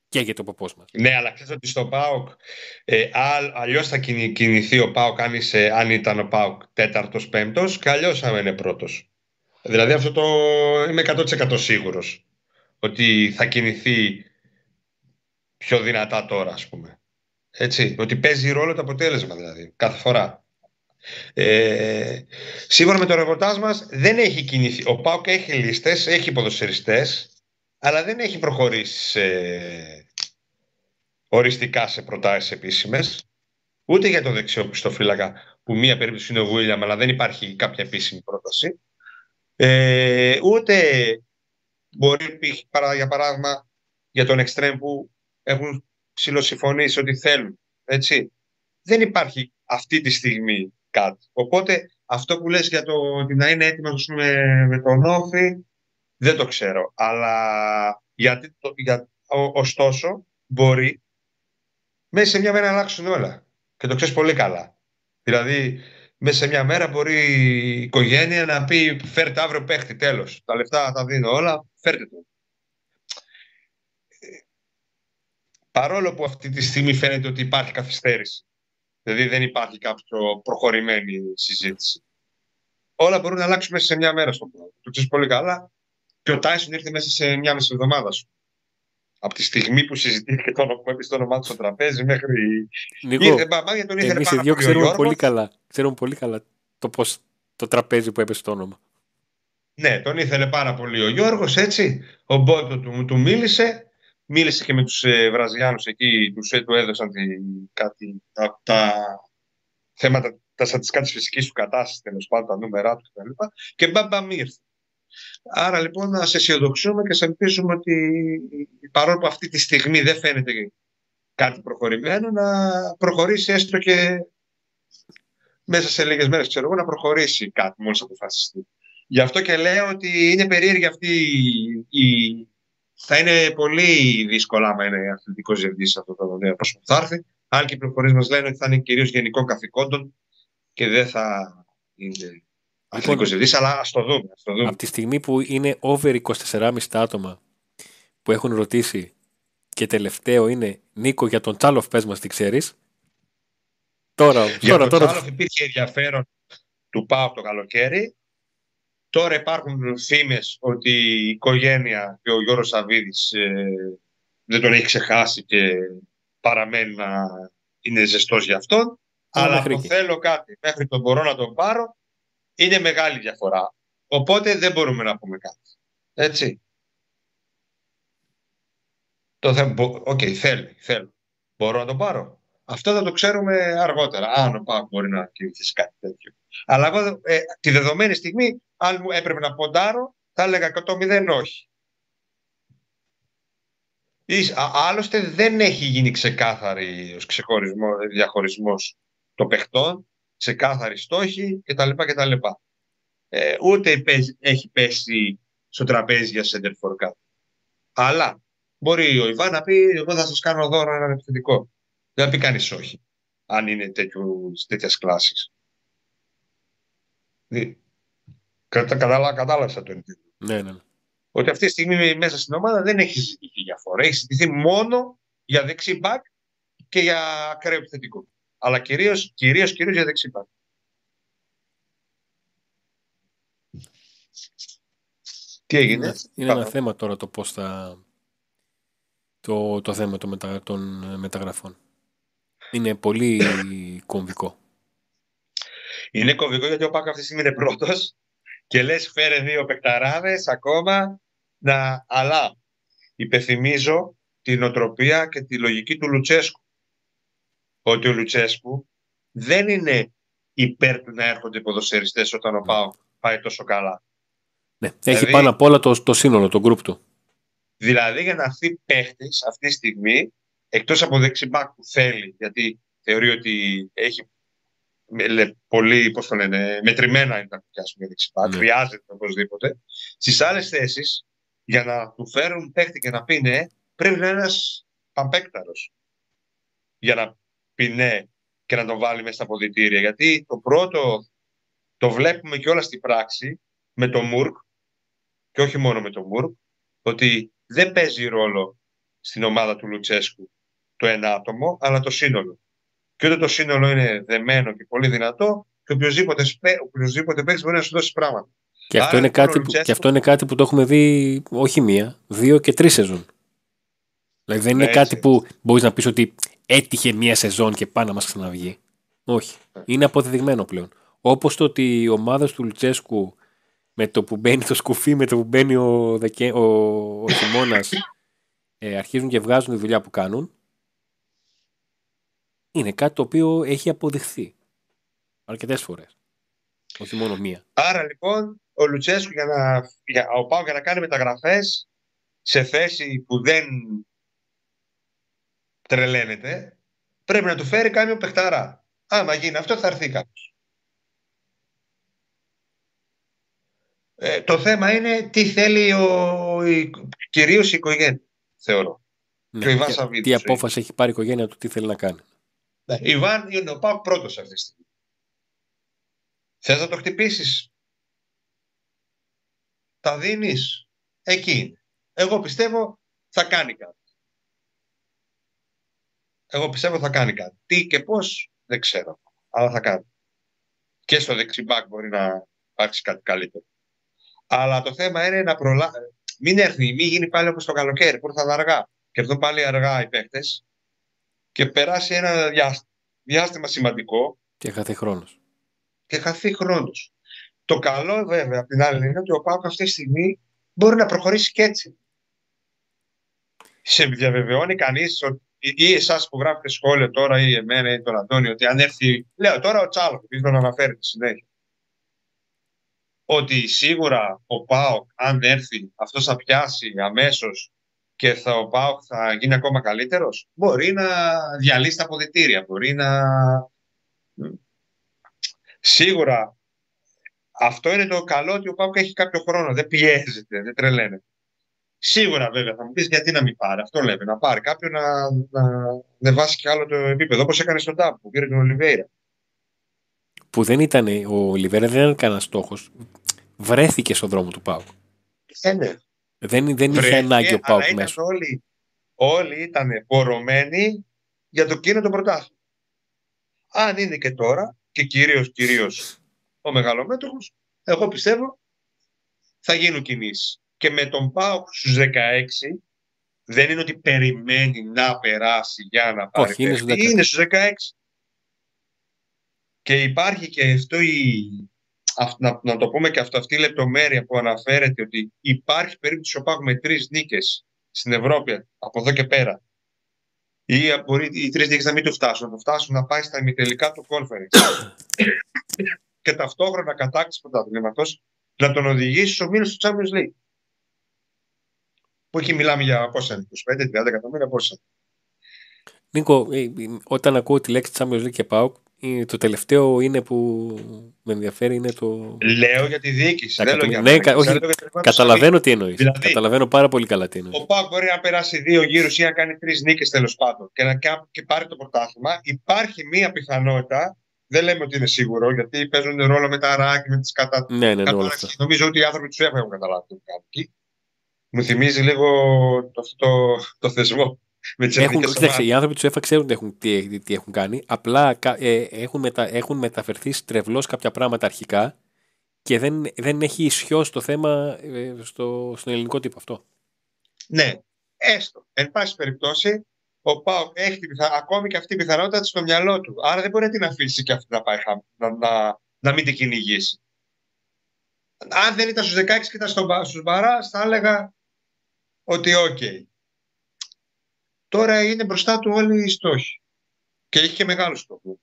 καίγεται ο ποπός μας. Ναι, αλλά ξέρεις ότι στο ΠΑΟΚ ε, αλλιώς θα κινηθεί ο ΠΑΟΚ αν, είσαι, αν ήταν ο ΠΑΟΚ τέταρτο-πέμπτο και αλλιώς θα είναι πρώτος. Δηλαδή αυτό το είμαι 100% σίγουρος ότι θα κινηθεί πιο δυνατά τώρα, ας πούμε. Έτσι, ότι παίζει ρόλο το αποτέλεσμα δηλαδή, κάθε φορά. Ε, σύμφωνα με το ρεπορτάζ μας δεν έχει κινηθεί. Ο ΠΑΟΚ έχει λίστες, έχει ποδοσφαιριστές, αλλά δεν έχει προχωρήσει σε, οριστικά σε προτάσεις επίσημες. Ούτε για το δεξιό πιστοφύλακα, που μία περίπτωση είναι ο Βίλιαμ, αλλά δεν υπάρχει κάποια επίσημη πρόταση. Ε, ούτε μπορεί, για παράδειγμα, για τον Extreme που έχουν ψηλοσυμφωνήσει ότι θέλουν. Έτσι. Δεν υπάρχει αυτή τη στιγμή κάτι. Οπότε αυτό που λες για το ότι να είναι έτοιμος με, με τον Όφη δεν το ξέρω. Αλλά γιατί το, για, ωστόσο μπορεί μέσα σε μια μέρα να αλλάξουν όλα. Και το ξέρεις πολύ καλά. Δηλαδή, μέσα σε μια μέρα μπορεί η οικογένεια να πει φέρτε αύριο παίχτη, τέλος. Τα λεφτά τα δίνω όλα, φέρτε το. Παρόλο που αυτή τη στιγμή φαίνεται ότι υπάρχει καθυστέρηση. Δηλαδή δεν υπάρχει κάποιο προχωρημένη συζήτηση. Όλα μπορούν να αλλάξουν μέσα σε μια μέρα στον πράγμα. Το ξέρεις πολύ καλά. Και ο Τάισον ήρθε μέσα σε μια μισή εβδομάδα σου. Από τη στιγμή που συζητήθηκε το όνομα, το όνομά του στο τραπέζι μέχρι. Νίκο, ήρθε μπαμά, τον ήθελε πάρα δύο ξέρουμε πολύ καλά, ξέρουμε πολύ καλά το, πώς, το τραπέζι που έπεσε το όνομα. Ναι, τον ήθελε πάρα πολύ ο Γιώργος, έτσι. Ο Μπότο του, του μίλησε μίλησε και με τους ε, Βραζιλιάνους εκεί, τους, ε, του έδωσαν τη, κάτι, τα, τα θέματα, τα στατιστικά της φυσικής του κατάστασης, τέλος πάντων, τα νούμερά του κτλ. Και, και μπαμπα ήρθε. Άρα λοιπόν να σε αισιοδοξούμε και σε ελπίζουμε ότι παρόλο που αυτή τη στιγμή δεν φαίνεται κάτι προχωρημένο, να προχωρήσει έστω και μέσα σε λίγες μέρες, ξέρω εγώ, να προχωρήσει κάτι μόλις αποφασιστεί. Γι' αυτό και λέω ότι είναι περίεργη αυτή η θα είναι πολύ δύσκολο άμα είναι αθλητικός διευθυντής αυτό το νέο πρόσωπο που θα έρθει. Άλλοι και οι πληροφορίε μας λένε ότι θα είναι κυρίως γενικών καθηκόντων και δεν θα είναι λοιπόν, αθλητικός διευθυντής, αλλά ας το, δούμε, το δούμε. Από τη στιγμή που είναι over 24,5 άτομα που έχουν ρωτήσει και τελευταίο είναι Νίκο για τον Τσάλοφ, πες μας τι ξέρεις. Τώρα, για τώρα, τον τώρα. Τσάλοφ υπήρχε ενδιαφέρον του πάω το καλοκαίρι. Τώρα υπάρχουν φήμες ότι η οικογένεια και ο Γιώργος Σαββίδης ε, δεν τον έχει ξεχάσει και παραμένει να είναι ζεστός για αυτόν. αλλά αυτό θέλω κάτι μέχρι τον μπορώ να τον πάρω είναι μεγάλη διαφορά. Οπότε δεν μπορούμε να πούμε κάτι. Έτσι. Το θέμα, OK, okay, θέλει, θέλω. Μπορώ να τον πάρω. Αυτό θα το ξέρουμε αργότερα. Αν ο ΠΑΟΚ μπορεί να κινηθεί σε κάτι τέτοιο. Αλλά εγώ ε, τη δεδομένη στιγμή, αν μου έπρεπε να ποντάρω, θα έλεγα 100-0 όχι. Άλλωστε δεν έχει γίνει ξεκάθαρη ξεχωρισμό, διαχωρισμός των παιχτών, ξεκάθαρη στόχη κτλ. κτλ. Ε, ούτε έχει πέσει στο τραπέζι για center for Αλλά μπορεί ο Ιβάν να πει εγώ θα σας κάνω δώρο ένα επιθετικό. Δεν θα πει κανείς όχι, αν είναι τέτοιας κλάσης. Κατάλαβα, κατάλαβα το εντύπωση. Ναι, ναι. Ότι αυτή τη στιγμή μέσα στην ομάδα δεν έχει ζητηθεί για φορά. Έχει ζητηθεί μόνο για δεξί μπακ και για ακραίο επιθετικό. Αλλά κυρίως κυρίως, κυρίως για δεξί μπακ. Τι έγινε; Είναι, είναι ένα θέμα τώρα το πώς θα... Το, το θέμα των μεταγραφών. Είναι πολύ κομβικό. Είναι κομβικό γιατί ο Πάκο αυτή τη στιγμή είναι πρώτος και λες φέρε δύο παικταράδες ακόμα. Να... Αλλά υπενθυμίζω την οτροπία και τη λογική του Λουτσέσκου. Ότι ο Λουτσέσκου δεν είναι υπέρ του να έρχονται οι ποδοσφαιριστές όταν ο Πάο πάει τόσο καλά. Ναι, έχει δηλαδή, πάνω απ' όλα το, το σύνολο, το γκρουπ του. Δηλαδή για να έρθει παίχτη αυτή τη στιγμή, εκτός από δεξιμπάκ που θέλει, γιατί θεωρεί ότι έχει πολύ, πώς το λένε, μετρημένα είναι τα πιάσουμε για δεξιμπάκ, ναι. χρειάζεται οπωσδήποτε. Στις άλλες θέσεις, για να του φέρουν παίχτη και να πει ναι, πρέπει να είναι ένας παμπέκταρο. Για να πει ναι και να τον βάλει μέσα στα ποδητήρια. Γιατί το πρώτο το βλέπουμε και όλα στην πράξη με το Μουρκ και όχι μόνο με το Μουρκ, ότι δεν παίζει ρόλο στην ομάδα του Λουτσέσκου το ένα άτομο, αλλά το σύνολο. Και όταν το σύνολο είναι δεμένο και πολύ δυνατό, και οποιοδήποτε, οποιοδήποτε παίξει μπορεί να σου δώσει πράγματα. Και αυτό, είναι κάτι που, και αυτό είναι κάτι που το έχουμε δει όχι μία, δύο και τρεις σεζόν. Δηλαδή δεν είναι ναι, κάτι που μπορείς να πεις ότι έτυχε μία σεζόν και πάει να μας ξαναβγεί. Όχι. Ναι. Είναι αποδεδειγμένο πλέον. Όπως το ότι οι ομάδες του Λουτσέσκου με το που μπαίνει το σκουφί, με το που μπαίνει ο, Δεκέ, ο, ο χειμώνα, ε, αρχίζουν και βγάζουν τη δουλειά που κάνουν. Είναι κάτι το οποίο έχει αποδειχθεί αρκετές φορές. Όχι μόνο μία. Άρα λοιπόν ο Λουτσέσκου για να, για, ο Πάο για να κάνει μεταγραφές σε θέση που δεν τρελαίνεται, πρέπει να του φέρει κάποιο παιχταρά. Άμα γίνει αυτό θα έρθει κάποιος. Ε, το θέμα είναι τι θέλει ο, η, κυρίως η οικογένεια, θεωρώ. Ναι, και ο Ιβάν Τι απόφαση έχει πάρει η οικογένεια του, τι θέλει να κάνει. Ναι, Ιβάν είναι ο Πάοκ πρώτος αυτή τη στιγμή. Θες να το χτυπήσεις; Τα δίνεις; Εκεί είναι. Εγώ πιστεύω θα κάνει κάτι. Εγώ πιστεύω θα κάνει κάτι. Τι και πώς δεν ξέρω. Αλλά θα κάνει. Και στο δεξιμπάκ μπορεί να υπάρξει κάτι καλύτερο. Αλλά το θέμα είναι να προλάβει. Μην έρθει, μην γίνει πάλι όπως το καλοκαίρι που ήρθαν αργά. Και αυτό πάλι αργά οι παίχτε. Και περάσει ένα διάστημα σημαντικό. Και χαθεί χρόνος. Και χαθεί χρόνος. Το καλό βέβαια από την άλλη είναι ότι ο Πάουκ αυτή τη στιγμή μπορεί να προχωρήσει και έτσι. Σε διαβεβαιώνει κανείς ή εσάς που γράφετε σχόλιο τώρα ή εμένα ή τον Αντώνιο ότι αν έρθει. Λέω τώρα ο Τσάλο, που τον αναφέρει τη συνέχεια ότι σίγουρα ο ΠΑΟΚ αν έρθει αυτός θα πιάσει αμέσως και θα, ο ΠΑΟΚ θα γίνει ακόμα καλύτερος μπορεί να διαλύσει τα αποδητήρια μπορεί να σίγουρα αυτό είναι το καλό ότι ο ΠΑΟΚ έχει κάποιο χρόνο δεν πιέζεται, δεν τρελαίνεται Σίγουρα βέβαια θα μου πεις γιατί να μην πάρει. Αυτό λέμε. Να πάρει κάποιον να, να ανεβάσει κι άλλο το επίπεδο. Όπως έκανε στον Τάπ που πήρε τον Ολιβέηρα. Που δεν ήταν. Ο Ολιβέηρα δεν ήταν κανένας στόχος βρέθηκε στον δρόμο του Πάου. Ε, ναι. Δεν, δεν είχε ανάγκη ο Πάου μέσα. Όλοι, όλοι ήταν πορωμένοι για το κίνητο πρωτάθλημα. Αν είναι και τώρα, και κυρίως, κυρίως ο μεγαλομέτωχος, εγώ πιστεύω θα γίνουν κινήσεις. Και με τον Πάο στους 16, δεν είναι ότι περιμένει να περάσει για να πάρει. Όχι, είναι, είναι στους 16. Και υπάρχει και αυτό η, να, να το πούμε και αυτό, αυτή η λεπτομέρεια που αναφέρεται ότι υπάρχει περίπτωση ο Πάγου με τρεις νίκες στην Ευρώπη από εδώ και πέρα. Ή μπορεί οι τρεις νίκες να μην του φτάσουν, να φτάσουν να πάει στα ημιτελικά του conference. και ταυτόχρονα κατάκτηση πρωταθλήματος να τον οδηγήσει στου ομίλου του Champions League. Που εκεί μιλάμε για πόσα είναι, 25-30 εκατομμύρια πόσα. Νίκο, ε, ε, όταν ακούω τη λέξη Champions League και πάω, το τελευταίο είναι που με ενδιαφέρει είναι το. Λέω για τη διοίκηση. Δεν για ναι, κα... όχι, καταλαβαίνω τι εννοείς. Δηλαδή, καταλαβαίνω πάρα πολύ καλά τι εννοείς. Ο Πάο μπορεί να περάσει δύο γύρους ή να κάνει τρεις νίκες τέλος πάντων και να και πάρει το πρωτάθλημα. Υπάρχει μία πιθανότητα. Δεν λέμε ότι είναι σίγουρο γιατί παίζουν ρόλο με τα ράκ, με τις κατά... ναι, ναι, ναι, Νομίζω ότι οι άνθρωποι τους έχουν καταλάβει τι κάνει. Μου θυμίζει λίγο το, το, το θεσμό έχουν, οι άνθρωποι του ΕΦΑ ξέρουν τι έχουν, τι, τι έχουν κάνει. Απλά ε, έχουν, μετα, έχουν μεταφερθεί στρεβλώ κάποια πράγματα αρχικά και δεν, δεν έχει ισιό το θέμα ε, στο, στον ελληνικό τύπο αυτό. Ναι, έστω. Εν πάση περιπτώσει, ο ΠΑΟΚ έχει την πιθα... ακόμη και αυτή η πιθανότητα στο μυαλό του. Άρα δεν μπορεί να την αφήσει και αυτή να, πάει, να, να, να μην την κυνηγήσει. Αν δεν ήταν στους 16 και ήταν στους μπαράζ, θα έλεγα ότι OK. Okay. Τώρα είναι μπροστά του όλοι οι στόχοι. Και έχει και μεγάλους στόχους.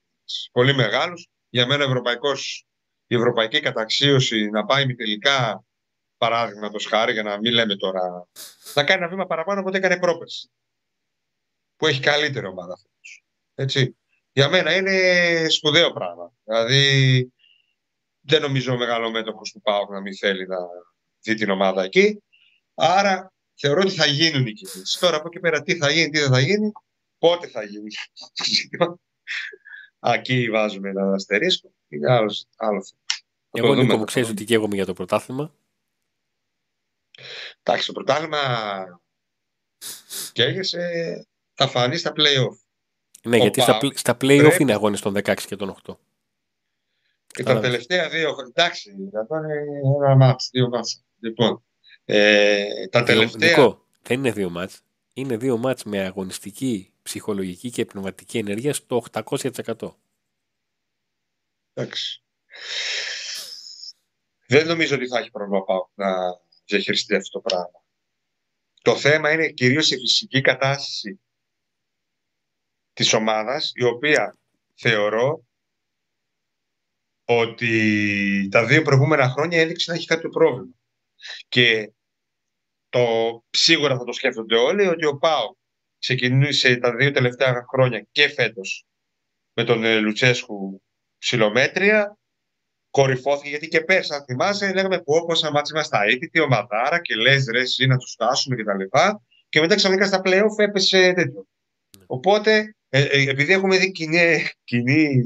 Πολύ μεγάλους. Για μένα ευρωπαϊκός, η ευρωπαϊκή καταξίωση να πάει με τελικά παράδειγμα το χάρη, για να μην λέμε τώρα, να κάνει ένα βήμα παραπάνω από ό,τι έκανε πρόπερση. Που έχει καλύτερη ομάδα Έτσι. Για μένα είναι σπουδαίο πράγμα. Δηλαδή, δεν νομίζω ο μεγάλο μέτοχο του ΠΑΟΚ να μην θέλει να δει την ομάδα εκεί. Άρα θεωρώ ότι θα γίνουν οι κινήσεις. Τώρα από εκεί πέρα τι θα γίνει, τι δεν θα γίνει, πότε θα γίνει. Εκεί βάζουμε ένα αστερίσκο. Είναι άλλος, άλλο θέμα. Εγώ Νίκο μου ξέρεις ότι καίγομαι για το πρωτάθλημα. Εντάξει, το πρωτάθλημα καίγεσαι, θα φανείς στα play-off. Ναι, γιατί στα, στα play-off πρέπει... είναι αγώνες των 16 και των 8. Και τα τελευταία δύο εντάξει, θα είναι ένα μάτς, δύο μάτς. Λοιπόν, ε, τα τελευταία... Νικό, δεν είναι δύο μάτς. Είναι δύο μάτς με αγωνιστική, ψυχολογική και πνευματική ενέργεια στο 800%. Εντάξει. Δεν νομίζω ότι θα έχει πρόβλημα να διαχειριστεί αυτό το πράγμα. Το θέμα είναι κυρίως η φυσική κατάσταση της ομάδας, η οποία θεωρώ ότι τα δύο προηγούμενα χρόνια έδειξε να έχει κάποιο πρόβλημα. Και το, σίγουρα θα το σκέφτονται όλοι ότι ο Πάο ξεκινούσε τα δύο τελευταία χρόνια και φέτος με τον ε, Λουτσέσκου ψηλομέτρια κορυφώθηκε γιατί και πέρσι, αν θυμάσαι, λέγαμε που όπω να μάτσει στα τι ομαδάρα και λες ρε, εσύ να τους φτάσουμε κτλ. Και, και μετά ξαφνικά στα playoff έπεσε τέτοιο. Οπότε, ε, ε, επειδή έχουμε δει κοινή, κοινή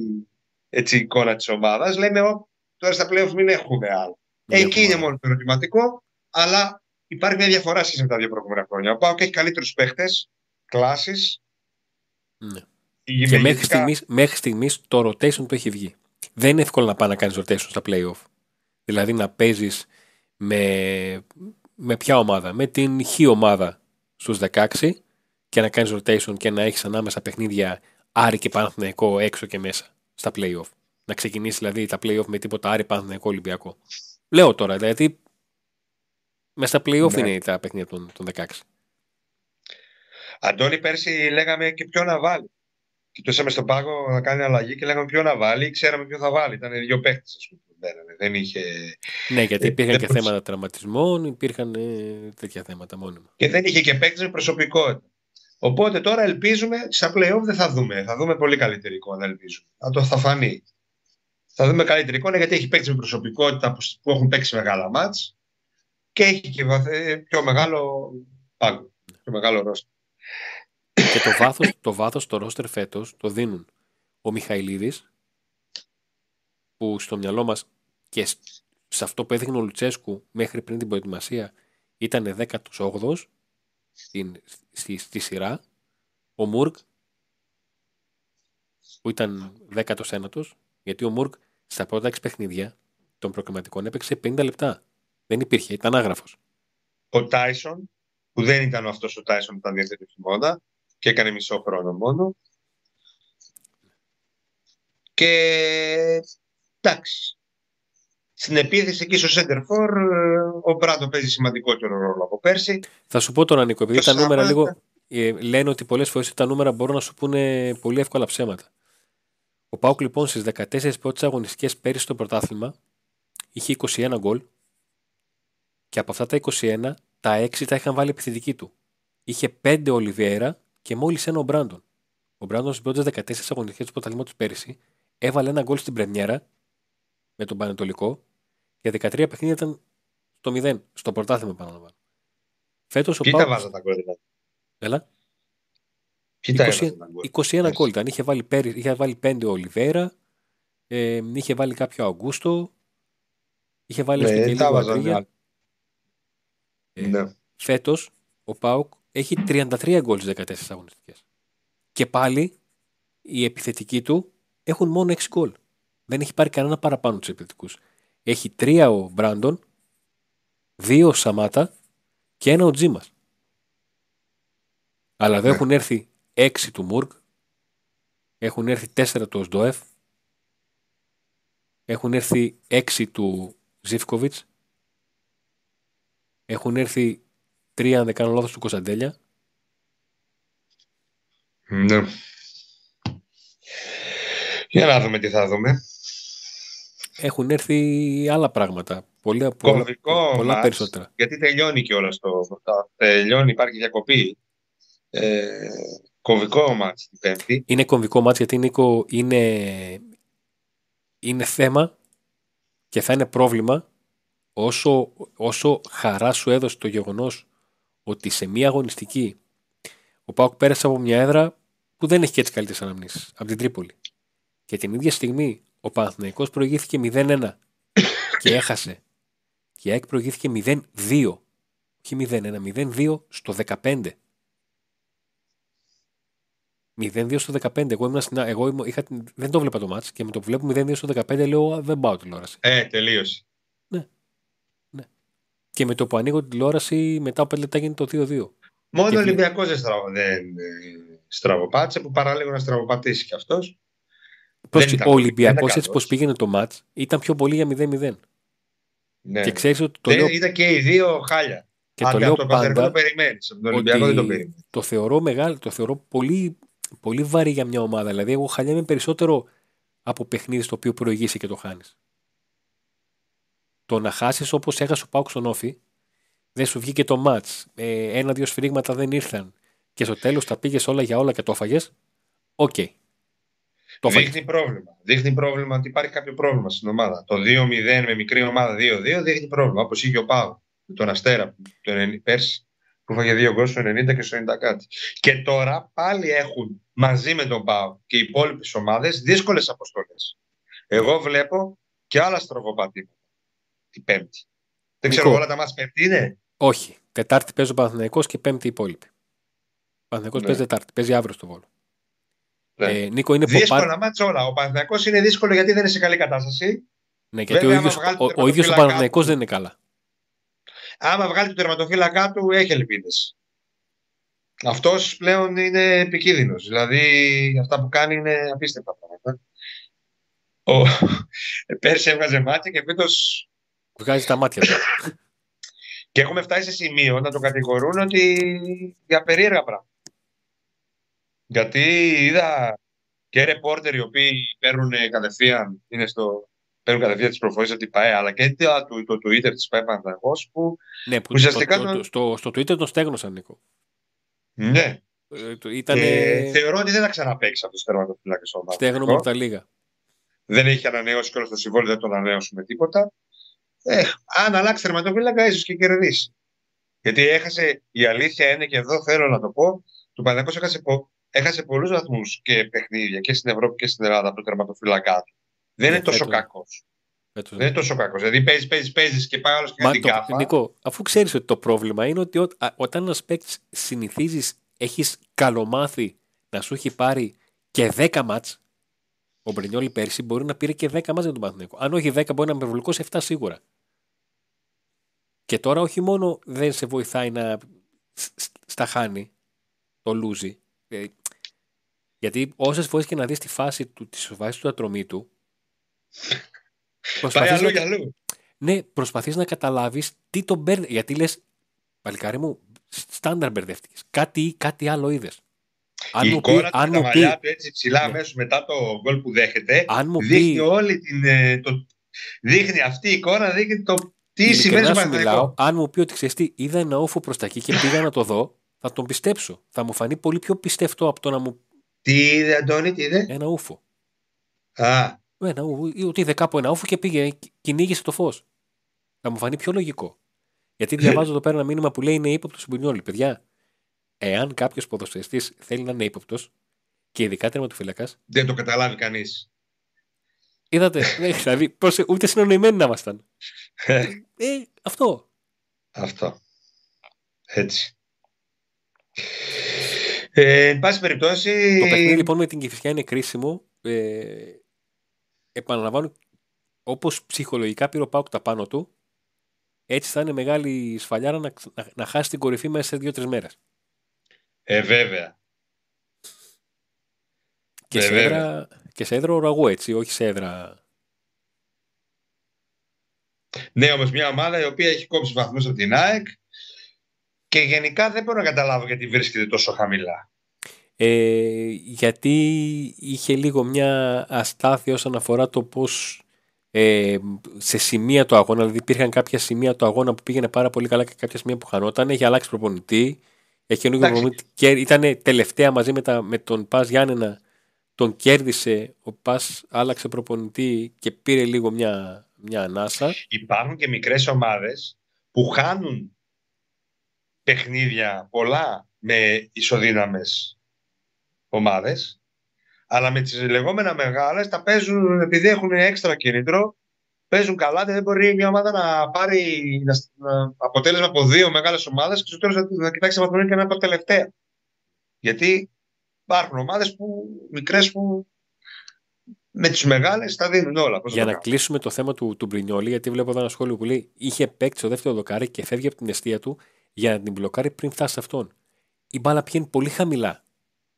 έτσι, εικόνα της ομάδας, λέμε ό, τώρα στα playoff μην έχουμε άλλο. Εκεί είναι μόνο το ερωτηματικό, αλλά υπάρχει μια διαφορά σχέση με τα δύο προηγούμενα χρόνια. Ο Πάοκ έχει καλύτερους παίχτες, κλάσεις. Ναι. Και μέχρι στιγμής, μέχρι στιγμής το rotation του έχει βγει δεν είναι εύκολο να πάει να κάνεις rotation στα playoff. Δηλαδή να παίζεις με, με ποια ομάδα, με την χ ομάδα στους 16 και να κάνεις rotation και να έχεις ανάμεσα παιχνίδια Άρη και Παναθηναϊκό έξω και μέσα στα playoff. Να ξεκινήσεις δηλαδή τα playoff με τίποτα Άρη, Παναθηναϊκό, Ολυμπιακό. Λέω τώρα, δηλαδή μέσα στα playoff ναι. είναι τα παιχνίδια των, των 16. Αντώνη, πέρσι λέγαμε και ποιο να βάλει κοιτούσαμε στον πάγο να κάνει αλλαγή και λέγαμε ποιο να βάλει, ξέραμε ποιο θα βάλει. Ήταν δύο παίχτε, ας πούμε. Δεν είχε... Ναι, γιατί υπήρχαν και θέματα τραυματισμών, υπήρχαν ε, τέτοια θέματα μόνιμα. Και δεν είχε και παίχτε με προσωπικότητα. Οπότε τώρα ελπίζουμε, στα playoff δεν θα δούμε. Θα δούμε πολύ καλύτερη εικόνα, ελπίζουμε. Θα το θα φανεί. Θα δούμε καλύτερη εικόνα γιατί έχει παίξει με προσωπικότητα που έχουν παίξει μεγάλα μάτς και έχει και πιο μεγάλο πάγκο. Πιο μεγάλο ρόστο. Και το βάθος, το βάθος το ρόστερ φέτος το δίνουν ο Μιχαηλίδης που στο μυαλό μας και σε αυτό που έδειχνε ο Λουτσέσκου μέχρι πριν την προετοιμασία ήταν 18ος στη, στη, σειρά. Ο Μουρκ που ήταν 19ος γιατί ο Μουρκ στα πρώτα 6 παιχνίδια των προκριματικών έπαιξε 50 λεπτά. Δεν υπήρχε, ήταν άγραφος. Ο Τάισον που δεν ήταν αυτός ο Τάισον που ήταν διαθέτει μόδα και έκανε μισό χρόνο μόνο. Και εντάξει. Στην επίθεση εκεί στο Σέντερφορ ο Μπράντο παίζει σημαντικότερο ρόλο από πέρσι. Θα σου πω τώρα Νίκο, επειδή τα νούμερα λίγο ε, λένε ότι πολλές φορές τα νούμερα μπορούν να σου πούνε πολύ εύκολα ψέματα. Ο Πάουκ λοιπόν στις 14 πρώτες αγωνιστικές πέρυσι στο πρωτάθλημα είχε 21 γκολ και από αυτά τα 21 τα 6 τα είχαν βάλει επιθετική του. Είχε 5 Ολιβιέρα και μόλις ένα ο Μπράντον. Ο Μπράντον στι πρώτε 14 αγωνιστικέ του πρωταθλήματος πέρυσι έβαλε ένα γκολ στην Πρεμιέρα με τον Πανετολικό και 13 παιχνίδια ήταν στο 0, στο πρωτάθλημα παραλαμβάνω. Φέτος ο Πάουκ. βάζα τα γκολ, δηλαδή; Έλα. 20, 21 γκολ; ήταν. Είχε βάλει, πέρι, είχε βάλει 5 ο Ολιβέρα, ε, είχε βάλει κάποιο Αγκούστο, είχε βάλει ναι, και λίγο ε, ναι. Φέτος ο Πάουκ έχει 33 γκολ στις 14 αγωνιστικές. Και πάλι οι επιθετικοί του έχουν μόνο 6 γκολ. Δεν έχει πάρει κανένα παραπάνω τους επιθετικούς. Έχει 3 ο Μπράντον, 2 ο Σαμάτα και ένα ο Τζίμας. Αλλά δεν ναι. έχουν έρθει 6 του Μουργκ. Έχουν έρθει 4 του Οσντοεφ. Έχουν έρθει 6 του Ζιφκοβιτς. Έχουν έρθει 3, αν δεν κάνω λάθος, του Κωνσταντέλια. Ναι. Για να δούμε τι θα δούμε. Έχουν έρθει άλλα πράγματα. Πολλά, Κομβικό πολλά, πολλά μάτς, περισσότερα. Γιατί τελειώνει και όλα στο Τελειώνει, υπάρχει διακοπή. Ε, κομβικό μάτς την Πέμπτη. Είναι κομβικό μάτς γιατί Νίκο είναι, είναι θέμα και θα είναι πρόβλημα όσο, όσο χαρά σου έδωσε το γεγονός ότι σε μία αγωνιστική ο Πάουκ πέρασε από μια έδρα που δεν έχει και έτσι καλύτερες αναμνήσεις, από την Τρίπολη. Και την ίδια στιγμή ο Παναθηναϊκός προηγήθηκε 0-1 και έχασε. Και η ΑΕΚ προηγήθηκε 0-2. Όχι 0-1, 0-2 στο 15. 0-2 στο 15. Εγώ, ήμουν στην, εγώ ήμουν, είχα, την- δεν το βλέπα το μάτς και με το που βλέπω 0-2 στο 15 λέω «Α, δεν πάω τηλεόραση. Ε, τελείωσε. Και με το που ανοίγω την τηλεόραση μετά από 5 λεπτά γίνεται το 2-2. Μόνο Και ο βλέ- Ολυμπιακός δεν, στραβο, δεν ε, στραβοπάτησε που παραλίγο να στραβοπατήσει κι αυτός. Πρόσεξε, ήταν ο πολύ- Ολυμπιακός δεν ήταν έτσι καλός. πώ πήγαινε το μάτς ήταν πιο πολύ για 0-0. Ναι. Και ξέρεις ότι το Δεν- λέω, Ήταν και οι δύο χάλια. και Αν το και λέω από το Παναθηναϊκό πάντα το περιμένεις. Από τον Ολυμπιακό δεν το ότι περιμένεις. το θεωρώ μεγάλο, το θεωρώ πολύ, πολύ βαρύ για μια ομάδα. Δηλαδή, εγώ χαλιάμαι περισσότερο από παιχνίδι στο οποίο προηγήσει και το χάνεις. Το να χάσεις όπως έχασε ο Πάουκ στον Όφη, δεν σου βγήκε το ματ. Ε, Ένα-δύο σφυρίγματα δεν ήρθαν και στο τέλος τα πήγες όλα για όλα και το έφαγες. Οκ. Το έφαγες. Δείχνει πρόβλημα. Δείχνει πρόβλημα ότι υπάρχει κάποιο πρόβλημα στην ομάδα. Το 2-0 με μικρή ομάδα 2-2 δείχνει πρόβλημα. Όπως είχε ο ΠΑΟΚ με τον Αστέρα το 90 πέρσι που φάγε δύο γκολ στο 90 και στο 90 κάτι. Και τώρα πάλι έχουν μαζί με τον ΠΑΟΚ και οι υπόλοιπες ομάδες δύσκολες αποστολές. Εγώ βλέπω και άλλα στραβοπατήματα την Πέμπτη. Δεν ξέρω, Νικό. όλα τα μας Πέμπτη είναι; Όχι. Τετάρτη παίζει ο Παναθηναϊκός και Πέμπτη οι υπόλοιποι. Ο Παναθηναϊκός Ναι. παίζει Τετάρτη. Παίζει αύριο στο βόλο. Ναι. Ε, Νίκο είναι Δύσκολα ποπάρ... μάτσα όλα. Ο Παναθηναϊκός είναι δύσκολο γιατί δεν είναι σε καλή κατάσταση. Ναι, γιατί Βέβαια, ο ίδιος, άμα βγάλει ο, το ο ίδιος ο τερματοφύλακα Παναθηναϊκός του- δεν είναι καλά. άμα βγάλει το τερματοφύλακά του, έχει ελπίδες. Αυτός πλέον είναι επικίνδυνος. Δηλαδή, αυτά που κάνει είναι απίστευτα πράγματα. Ο... Πέρσι έβγαζε μάτια και φέτος. Βγάζει τα μάτια του. Και έχουμε φτάσει σε σημείο να το κατηγορούν ότι για περίεργα πράγματα. Γιατί είδα και ρεπόρτερ οι οποίοι παίρνουν κατευθείαν, είναι στο, παίρνουν κατευθείαν τις προφορίες από την ΠαΕ, αλλά και το, το, το Twitter της ΠαΕ Παναθηναϊκός που ναι, που Ουσιαστικά το, το, το- το- στο, στο Twitter τον στέγνωσαν, Νίκο. ναι, Ε, το- ήταν και θεωρώ ότι δεν θα ξαναπαίξει αυτός το τερματοφύλακα στο στέγνωμα από τα λίγα. δεν έχει ανανεώσει και όλο το συμβόλαιο, δεν το ανανεώσουμε τίποτα. Ε, αν αλλάξει τερματοφύλακα, ίσως και κερδίσει. Γιατί έχασε, η αλήθεια είναι και εδώ θέλω να το πω, του Παναγιώτος έχασε, πο, έχασε πολλούς βαθμούς και παιχνίδια και στην Ευρώπη και στην Ελλάδα από το τερματοφύλακά του. Δεν Ναι, είναι τόσο φέτος. κακός. Φέτος. Δεν είναι τόσο κακός. Δηλαδή παίζεις, παίζεις, παίζεις και πάει άλλο και Μα την το, κάφα. Νίκο, αφού ξέρεις ότι το πρόβλημα είναι ότι ό, α, όταν ένας παίκτης συνηθίζεις, έχεις καλομάθει να σου έχει πάρει και 10 μάτς. Ο Μπρινιόλη πέρσι μπορεί να πήρε και 10 μάτς για τον Παναθηναϊκό. Αν όχι 10, μπορεί να είναι υπερβολικό σε 7 σίγουρα. Και τώρα όχι μόνο δεν σε βοηθάει να σ- σ- στα χάνει, το λούζει. Ε, γιατί όσες φορές και να δεις τη φάση του, της φάσης του ατρωμή του, Πάει προσπαθείς αλλού να, για αλλού. ναι, προσπαθείς να καταλάβεις τι τον μπέρδε. Γιατί λες, παλικάρι μου, στάνταρ μπερδεύτηκες. Κάτι, κάτι άλλο είδες. Αν η μου πει, εικόνα του αν με τα μου πει, μαλλιά του έτσι ψηλά Ναι. αμέσως μετά το γκολ που δέχεται, αν μου δείχνει πει, όλη την. ε, Το, δείχνει αυτή η εικόνα, δείχνει το τι ειλικρινά σημαίνει στο σου μιλάω, Παναθηναϊκό. αν μου πει ότι ξέρεις τι, είδα ένα όφο προς τα εκεί και πήγα να το δω, θα τον πιστέψω. Θα μου φανεί πολύ πιο πιστευτό από το να μου Τι είδε, Αντώνη, τι είδε; ένα ούφο. Α, Ένα ούφο, ή ότι είδε κάπου ένα ούφο και πήγε, και κυνήγησε το φως. Θα μου φανεί πιο λογικό. Γιατί διαβάζω εδώ πέρα ένα μήνυμα που λέει είναι ύποπτος Μπουρνιόλη. Παιδιά, εάν κάποιος ποδοσφαιριστής θέλει να είναι ύποπτος και ειδικά τερματοφύλακας, δεν το καταλάβει κανείς. Είδατε. ναι, δηλαδή, πώς, ούτε συνονοημένοι να ήμασταν. Ε, αυτό. Αυτό. Έτσι. Ε, εν πάση περιπτώσει. Το παιχνίδι λοιπόν με την Κηφισιά είναι κρίσιμο. Ε, επαναλαμβάνω, όπως ψυχολογικά πήρε ο Πάουκ τα πάνω του, έτσι θα είναι μεγάλη σφαλιάρα να, να, να χάσει την κορυφή μέσα σε δύο-τρεις μέρες. Ε, βέβαια. Και, Ε, σε βέβαια. έδρα, και σε έδρα ουραγού, έτσι, όχι σε έδρα. Ναι, όμως μια ομάδα η οποία έχει κόψει βαθμούς από την ΑΕΚ και γενικά δεν μπορώ να καταλάβω γιατί βρίσκεται τόσο χαμηλά. Ε, γιατί είχε λίγο μια αστάθεια όσον αφορά το πώς ε, σε σημεία του αγώνα, δηλαδή υπήρχαν κάποια σημεία του αγώνα που πήγαινε πάρα πολύ καλά και κάποια σημεία που χανόταν, έχει αλλάξει προπονητή, έχει καινούργιο Εντάξει. προπονητή και ήταν τελευταία μαζί με, τα, με τον Πας Γιάννενα, τον κέρδισε, ο Πας άλλαξε προπονητή και πήρε λίγο μια, μια ανάσα. Υπάρχουν και μικρές ομάδες που χάνουν παιχνίδια πολλά με ισοδύναμες ομάδες αλλά με τις λεγόμενα μεγάλες τα παίζουν επειδή έχουν έξτρα κίνητρο παίζουν καλά και δεν μπορεί μια ομάδα να πάρει να, να, αποτέλεσμα από δύο μεγάλες ομάδες και στο τέλος να, να κοιτάξει βαθμό και να είναι από τελευταία γιατί υπάρχουν ομάδες που, μικρές που με τις μεγάλες τα δίνουν όλα. Πώς Για το να κάνω. κλείσουμε το θέμα του, του Μπρινιόλη, γιατί βλέπω εδώ ένα σχόλιο που λέει: Είχε παίξει στο δεύτερο δοκάρι και φεύγει από την αιστεία του για να την μπλοκάρει πριν φτάσει σε αυτόν. Η μπάλα πηγαίνει πολύ χαμηλά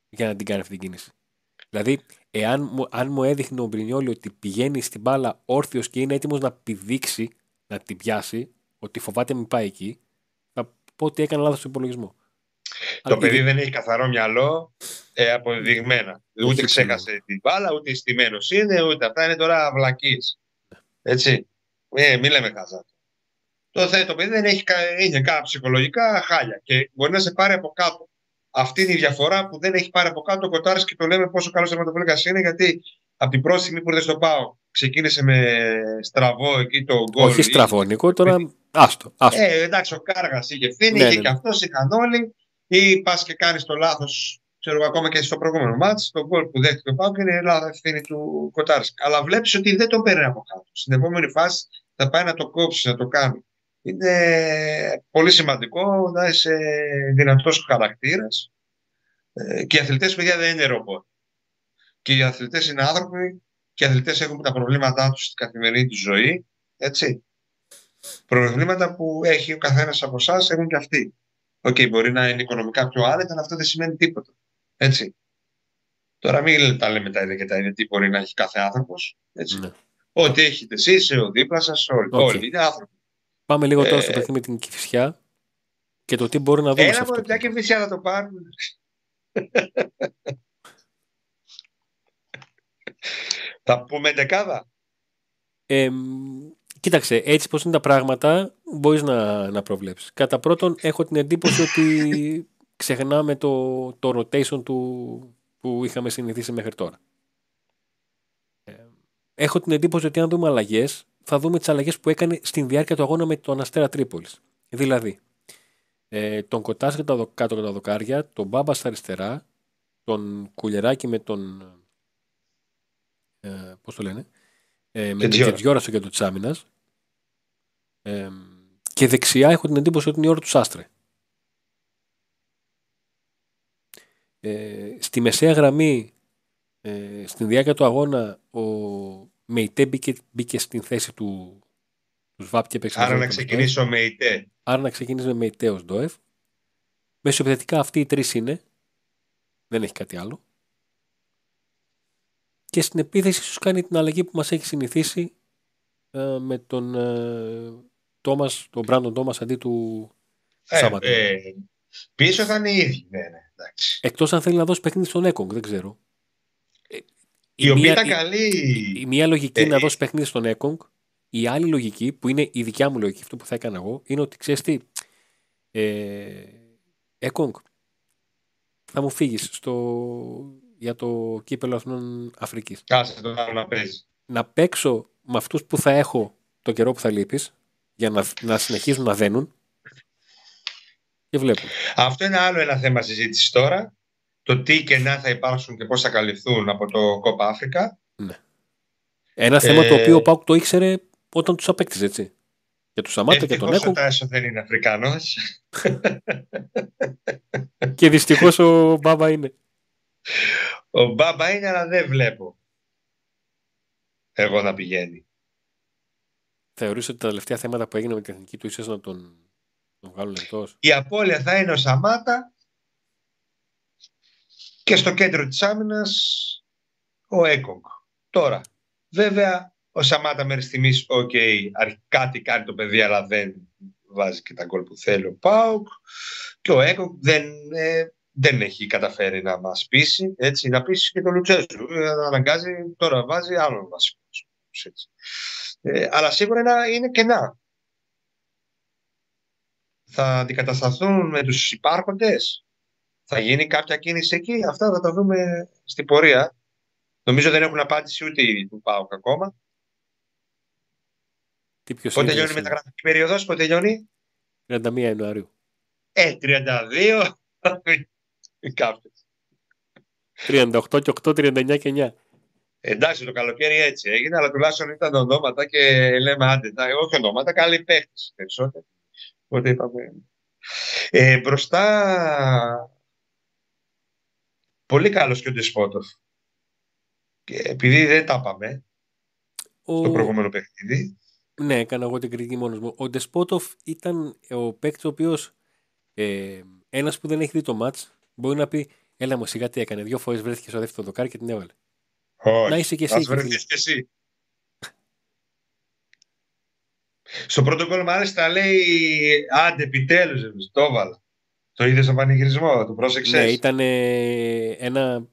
για να την κάνει αυτή την κίνηση. Δηλαδή, εάν μου, αν μου έδειχνε ο Μπρινιόλη ότι πηγαίνει στην μπάλα όρθιος και είναι έτοιμος να πηδήξει, να την πιάσει, ότι φοβάται μην πάει εκεί, θα πω ότι έκανε λάθος στον υπολογισμό. Το Αλλά παιδί η- δεν έχει καθαρό μυαλό ε, αποδεδειγμένα. Έχει Ούτε ξέχασε την μπάλα, ούτε στημένος είναι, ούτε αυτά είναι τώρα βλακίε. Έτσι. Ε, μην λέμε χαζά. Το, θε- το παιδί δεν έχει, κα- είναι κάποια ψυχολογικά χάλια και μπορεί να σε πάρει από κάτω. Αυτή είναι η διαφορά που δεν έχει πάρει από κάτω ο Κοτάρη και το λέμε πόσο καλός τερματοφύλακα είναι, γιατί από την πρώτη στιγμή που ήρθε στο Πάο ξεκίνησε με στραβό εκεί το γκολ. Όχι στραβό, Νίκο, τώρα. Άστο. άστο. Ε, εντάξει, ο Κάργας είχε ευθύνη, Ναι, είχε ναι, και ναι. αυτός, είχαν όλοι. Ή πας και κάνεις το λάθος, ξέρω εγώ, ακόμα και στο προηγούμενο μάτς, το γκολ που δέχτηκε ο Πάουκ είναι λάθο ευθύνη του Κοτάρσκ. Αλλά βλέπεις ότι δεν το παίρνει από κάτω. Στην επόμενη φάση θα πάει να το κόψει, να το κάνει. Είναι πολύ σημαντικό να είσαι δυνατός χαρακτήρας. Και οι αθλητές, παιδιά, δεν είναι ρομπότ. Και οι αθλητές είναι άνθρωποι και οι αθλητές έχουν τα προβλήματά τους στην καθημερινή τους ζωή. Έτσι προβλήματα που έχει ο καθένας από εσάς έχουν και αυτοί. Οκ, μπορεί να είναι οικονομικά πιο άνετα, αλλά αυτό δεν σημαίνει τίποτα. Έτσι. Τώρα μην τα λέμε τα ίδια και τα ίδια τι μπορεί να έχει κάθε άνθρωπος. Ναι. Ό,τι έχετε εσείς, ο δίπλα σας, όλοι. Οκ. Όλοι είναι άνθρωποι. Πάμε λίγο τώρα στο Ε, παιχνίδι με την Κηφισιά και το τι μπορεί να δούμε σε Ένα αυτό. μόνο πια και φυσικά θα το πάρουν. θα πούμε ενδεκάδα. Ε, μ, κοίταξε, έτσι πως είναι τα πράγματα μπορείς να, να προβλέψεις. Κατά πρώτον, έχω την εντύπωση ότι ξεχνάμε το, το rotation του που είχαμε συνηθίσει μέχρι τώρα. Ε, έχω την εντύπωση ότι αν δούμε αλλαγές, θα δούμε τις αλλαγές που έκανε στην διάρκεια του αγώνα με τον Αστέρα Τρίπολης. Δηλαδή, ε, τον Κοτάς και τα δο- κάτω από τα δοκάρια, τον Μπάμπα στα αριστερά, τον Κουλεράκη με τον. Ε, Πώς το λένε, ε, με τον Τζιόρα. Κετζιόρα στο κέντρο της άμυνας. Ε, και δεξιά έχω την εντύπωση ότι είναι η ώρα του Σάστρε. Ε, στη μεσαία γραμμή, ε, στην διάρκεια του αγώνα, ο Μεϊτέ μπήκε, μπήκε στην θέση του, του Σβάπ και έπαιξε Άρα μαζί να με τον Ντόεφ. ξεκινήσω με ΙΤΕ. Άρα να ξεκινήσει με Μεϊτέ ως Ντόεφ. Μεσοεπιθετικά αυτοί οι τρεις είναι. Δεν έχει κάτι άλλο. Και στην επίθεση ίσως κάνει την αλλαγή που μας έχει συνηθίσει ε, με τον ε, Τόμας, τον Μπράντον Τόμας αντί του Ε, Σάββατο. ε, πίσω θα είναι οι ίδιοι. Ναι, ναι, εντάξει. Εκτός αν θέλει να δώσει παιχνίδι στον Έκογκ, δεν ξέρω. Ε, Η οποία μία- ήταν η- καλή. η, η μία λογική Ε, είναι να ε. δώσει παιχνίδι στον Έκογκ. Η άλλη λογική, που είναι η δικιά μου λογική, αυτό που θα έκανα εγώ, είναι ότι ξέρεις τι. Ε, Έκογκ, θα μου φύγεις για το κύπελο Αθηνών Αφρικής. Κάσε το άλλο να παίζει. Να παίξω με αυτούς που θα έχω το καιρό που θα λείπεις, για να, να συνεχίζουν να δένουν. Και βλέπω. Αυτό είναι άλλο ένα θέμα συζήτησης τώρα. Το τι κενά θα υπάρξουν και πώς θα καλυφθούν από το Κόπα Αφρικα. Ένα θέμα το Ε, οποίο ο Πάουκ το ήξερε όταν τους απέκτησε, έτσι. Για τον Σαμάτα και τον Ευτυχώς ο Έκογκ. Τάσο δεν είναι Αφρικανός. Και δυστυχώς ο Μπάμπα είναι. Ο Μπάμπα είναι, αλλά δεν βλέπω. Εγώ να πηγαίνει. Θεωρείς ότι τα τελευταία θέματα που έγιναν με την εθνική του ίσως να τον, τον βγάλουν εκτός; Η απώλεια θα είναι ο Σαμάτα και στο κέντρο της άμυνας ο Έκογκ. Τώρα, βέβαια, ο Σαμάτα μέχρι στιγμής, οκ, κάτι κάνει το παιδί, αλλά δεν βάζει και τα γκολ που θέλει ο ΠΑΟΚ. Και ο Έκογκ δεν, ε, δεν έχει καταφέρει να μας πείσει, έτσι, να πείσει και τον Λουτσέσκου. Ε, αναγκάζει, τώρα βάζει άλλον βασικό. Ε, αλλά σίγουρα είναι, είναι κενά. Θα αντικατασταθούν με τους υπάρχοντες; Θα γίνει κάποια κίνηση εκεί; Αυτά θα τα δούμε στην πορεία. Νομίζω δεν έχουν απάντηση ούτε οι του ΠΑΟΚ ακόμα. Τι ποιος πότε είναι, τελειώνει η εσύ; μεταγραφική περίοδος, πότε τελειώνει. 31 Ιανουαρίου. Ε, 32. Κάποιες. 38 και 8, 39 και 9. Εντάξει, το καλοκαίρι έτσι έγινε, αλλά τουλάχιστον ήταν ονόματα και λέμε άντε, τα- όχι ονόματα, καλοί παίχτες περισσότερο. Οπότε είπαμε. Ε, μπροστά, πολύ καλός και ο Ντεσπότοφ. Και επειδή δεν τα είπαμε Ο... το προηγούμενο παιχνίδι, Ναι, έκανα εγώ την κριτική μόνος μου. Ο Ντεσπότοφ ήταν ο παίκτης ο οποίος ε, ένας που δεν έχει δει το match μπορεί να πει: Έλα μου, σιγά τι έκανε. Δύο φορές βρέθηκε στο δεύτερο δοκάρι και την έβαλε. Όχι, Να είσαι και εσύ. ας εκεί, βρεθείς και εσύ. Στο πρώτο γκολ μάλιστα λέει άντε επιτέλους εμείς, το έβαλα. Το είδες στον πανηγυρισμό, το πρόσεξες; Ναι, ήταν ε, ένα.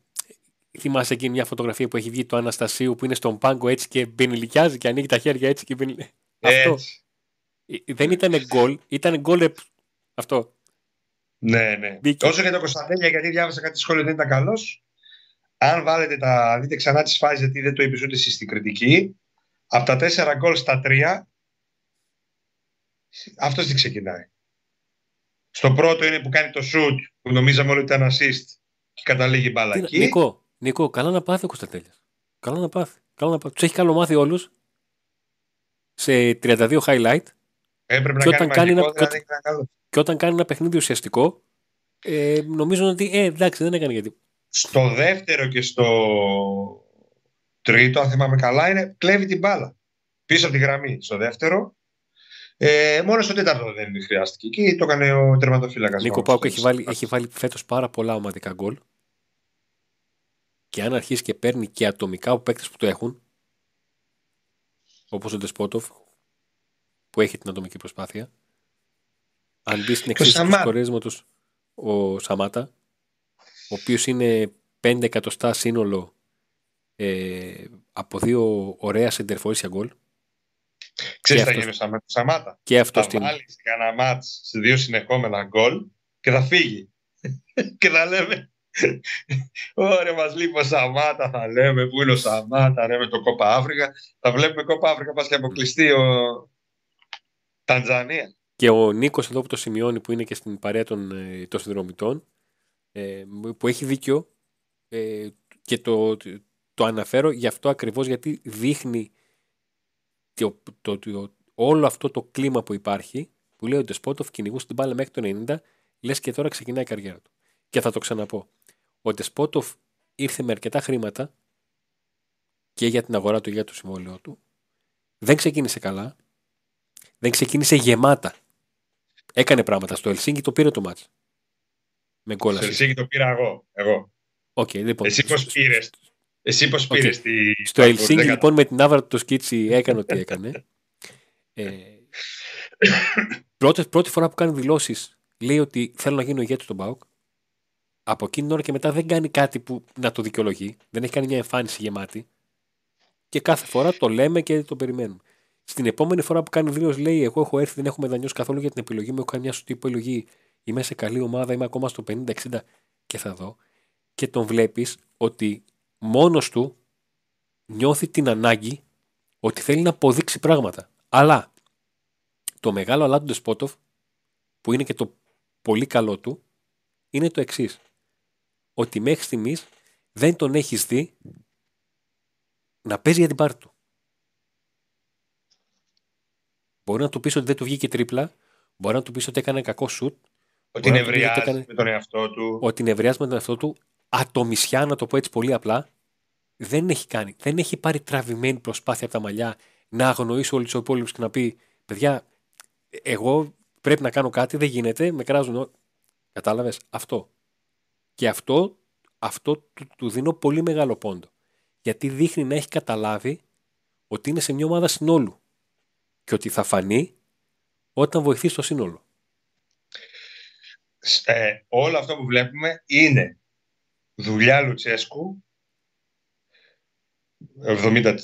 Θυμάσαι εκείνη μια φωτογραφία που έχει βγει του Αναστασίου που είναι στον πάγκο έτσι και μπενιλικιάζει και ανοίγει τα χέρια έτσι και μπενιλ... Αυτό. Έτσι. Ε, Δεν ήταν γκολ, ήταν γκολ. επ- Αυτό. Ναι, ναι. Μπήκε. Όσο για το Κωνσταντέλια, γιατί διάβασα κάτι σχόλιο δεν ήταν καλός. Αν βάλετε τα, δείτε ξανά τι φάσει, γιατί δεν το είπε ούτε εσύ στην κριτική. Από τα τέσσερα γκολ στα τρία, αυτός τι ξεκινάει. Στο πρώτο είναι που κάνει το shoot, που νομίζαμε όλοι ήταν assist και καταλήγει μπάλα Τι να- εκεί. Νικό, Νικό, καλά να πάθει ο Κωνσταντέλιας. Καλά να πάθει. Καλά να πάθει. Τους έχει καλομάθει όλους σε 32 highlight Έπρεπε και να όταν κάνει κάνει μαγικό, ένα- δηλαδή ήταν καλό. και όταν κάνει ένα παιχνίδι ουσιαστικό, ε, νομίζω ότι ε, εντάξει, δεν έκανε γιατί. Στο δεύτερο και στο τρίτο, αν θυμάμαι καλά, είναι κλέβει την μπάλα. Πίσω από τη γραμμή. Στο δεύτερο. Ε, μόνο στο τέταρτο δεν χρειάστηκε. Εκεί το έκανε ο τερματοφύλακας. Νίκο Πάουκ έχει βάλει, έχει βάλει φέτος πάρα πολλά ομαδικά γκολ. Και αν αρχίσει και παίρνει και ατομικά από παίκτες που το έχουν, όπως ο Ντεσπότοφ, που έχει την ατομική προσπάθεια, αν μπει στην Και ο εξή του Σαμάτα. σκορέσματο ο Σαμάτα, ο οποίος είναι 5 εκατοστά σύνολο ε, από δύο ωραία σεντερφορίε για γκολ, Ξέρεις και τι θα αυτός. γίνει ο Σαμά- ο Σαμάτα; και αυτός Θα στην. βάλεις κανένα μάτς σε δύο συνεχόμενα γκολ και θα φύγει. και θα λέμε. Ωραία, μας λείπει ο Σαμάτα. Θα λέμε πού είναι ο Σαμάτα, ρε, με το Κόπα Αφρικα. Θα βλέπουμε Κόπα Αφρικα, πας και αποκλειστεί ο Τανζανία. Και ο Νίκος εδώ που το σημειώνει που είναι και στην παρέα των, ε, των συνδρομητών ε, που έχει δίκιο ε, και το, το αναφέρω γι' αυτό ακριβώς γιατί δείχνει το, το, το- όλο αυτό το κλίμα που υπάρχει που λέει ο Ντεσπότοφ κυνηγούσε την μπάλα μέχρι το 90 λες και τώρα ξεκινάει η καριέρα του. Και θα το ξαναπώ. Ο Ντεσπότοφ ήρθε με αρκετά χρήματα και για την αγορά του για το συμβόλαιο του. Δεν ξεκίνησε καλά. Δεν ξεκίνησε γεμάτα. Έκανε πράγματα. Στο Ελσίνκι το πήρε το μάτς. Με γκολ Στο assist. Ελσίνκι το πήρα εγώ. εγώ. Οκ, λοιπόν. Εσύ πώς πήρε. Εσύ πώς Οκ. πήρες τη. Στο Ελσίνκι λοιπόν με την άβρα του το σκίτσι έκανε ό,τι έκανε. Ε, πρώτη, πρώτη φορά που κάνει δηλώσεις λέει ότι θέλω να γίνω ηγέτης στον Μπάουκ. Από εκείνη την ώρα και μετά δεν κάνει κάτι που να το δικαιολογεί. Δεν έχει κάνει μια εμφάνιση γεμάτη. Και κάθε φορά το λέμε και το περιμένουμε. Στην επόμενη φορά που κάνει δήλωση λέει: Εγώ έχω έρθει, δεν έχω μετανιώσει καθόλου για την επιλογή μου. Έχω κάνει μια σωστή επιλογή. Είμαι σε καλή ομάδα, είμαι ακόμα στο 50-60 και θα δω. Και τον βλέπεις ότι μόνος του νιώθει την ανάγκη ότι θέλει να αποδείξει πράγματα. Αλλά το μεγάλο αλλά του Ντεσπότοφ, που είναι και το πολύ καλό του, είναι το εξής. Ότι μέχρι στιγμής δεν τον έχεις δει να παίζει για την πάρτη του. Μπορεί να του πεις ότι δεν του βγήκε τρίπλα, μπορεί να του πεις ότι έκανε κακό σουτ, Ότι Μπορεί να του πεις ότι νευριάζει έκανε- με τον εαυτό του. ότι νευριάζει με τον εαυτό του, ατομισιά, να το πω έτσι πολύ απλά, δεν έχει κάνει. Δεν έχει πάρει τραβημένη προσπάθεια από τα μαλλιά να αγνοήσει όλους τους υπόλοιπους και να πει: Παιδιά, εγώ πρέπει να κάνω κάτι, δεν γίνεται, με κράζουν. ό- Κατάλαβες; Αυτό. Και αυτό, αυτό του, του δίνω πολύ μεγάλο πόντο. γιατί δείχνει να έχει καταλάβει ότι είναι σε μια ομάδα συνόλου και ότι θα φανεί όταν βοηθήσει το σύνολο. Ε, όλο αυτό που βλέπουμε είναι δουλειά Λουτσέσκου 70,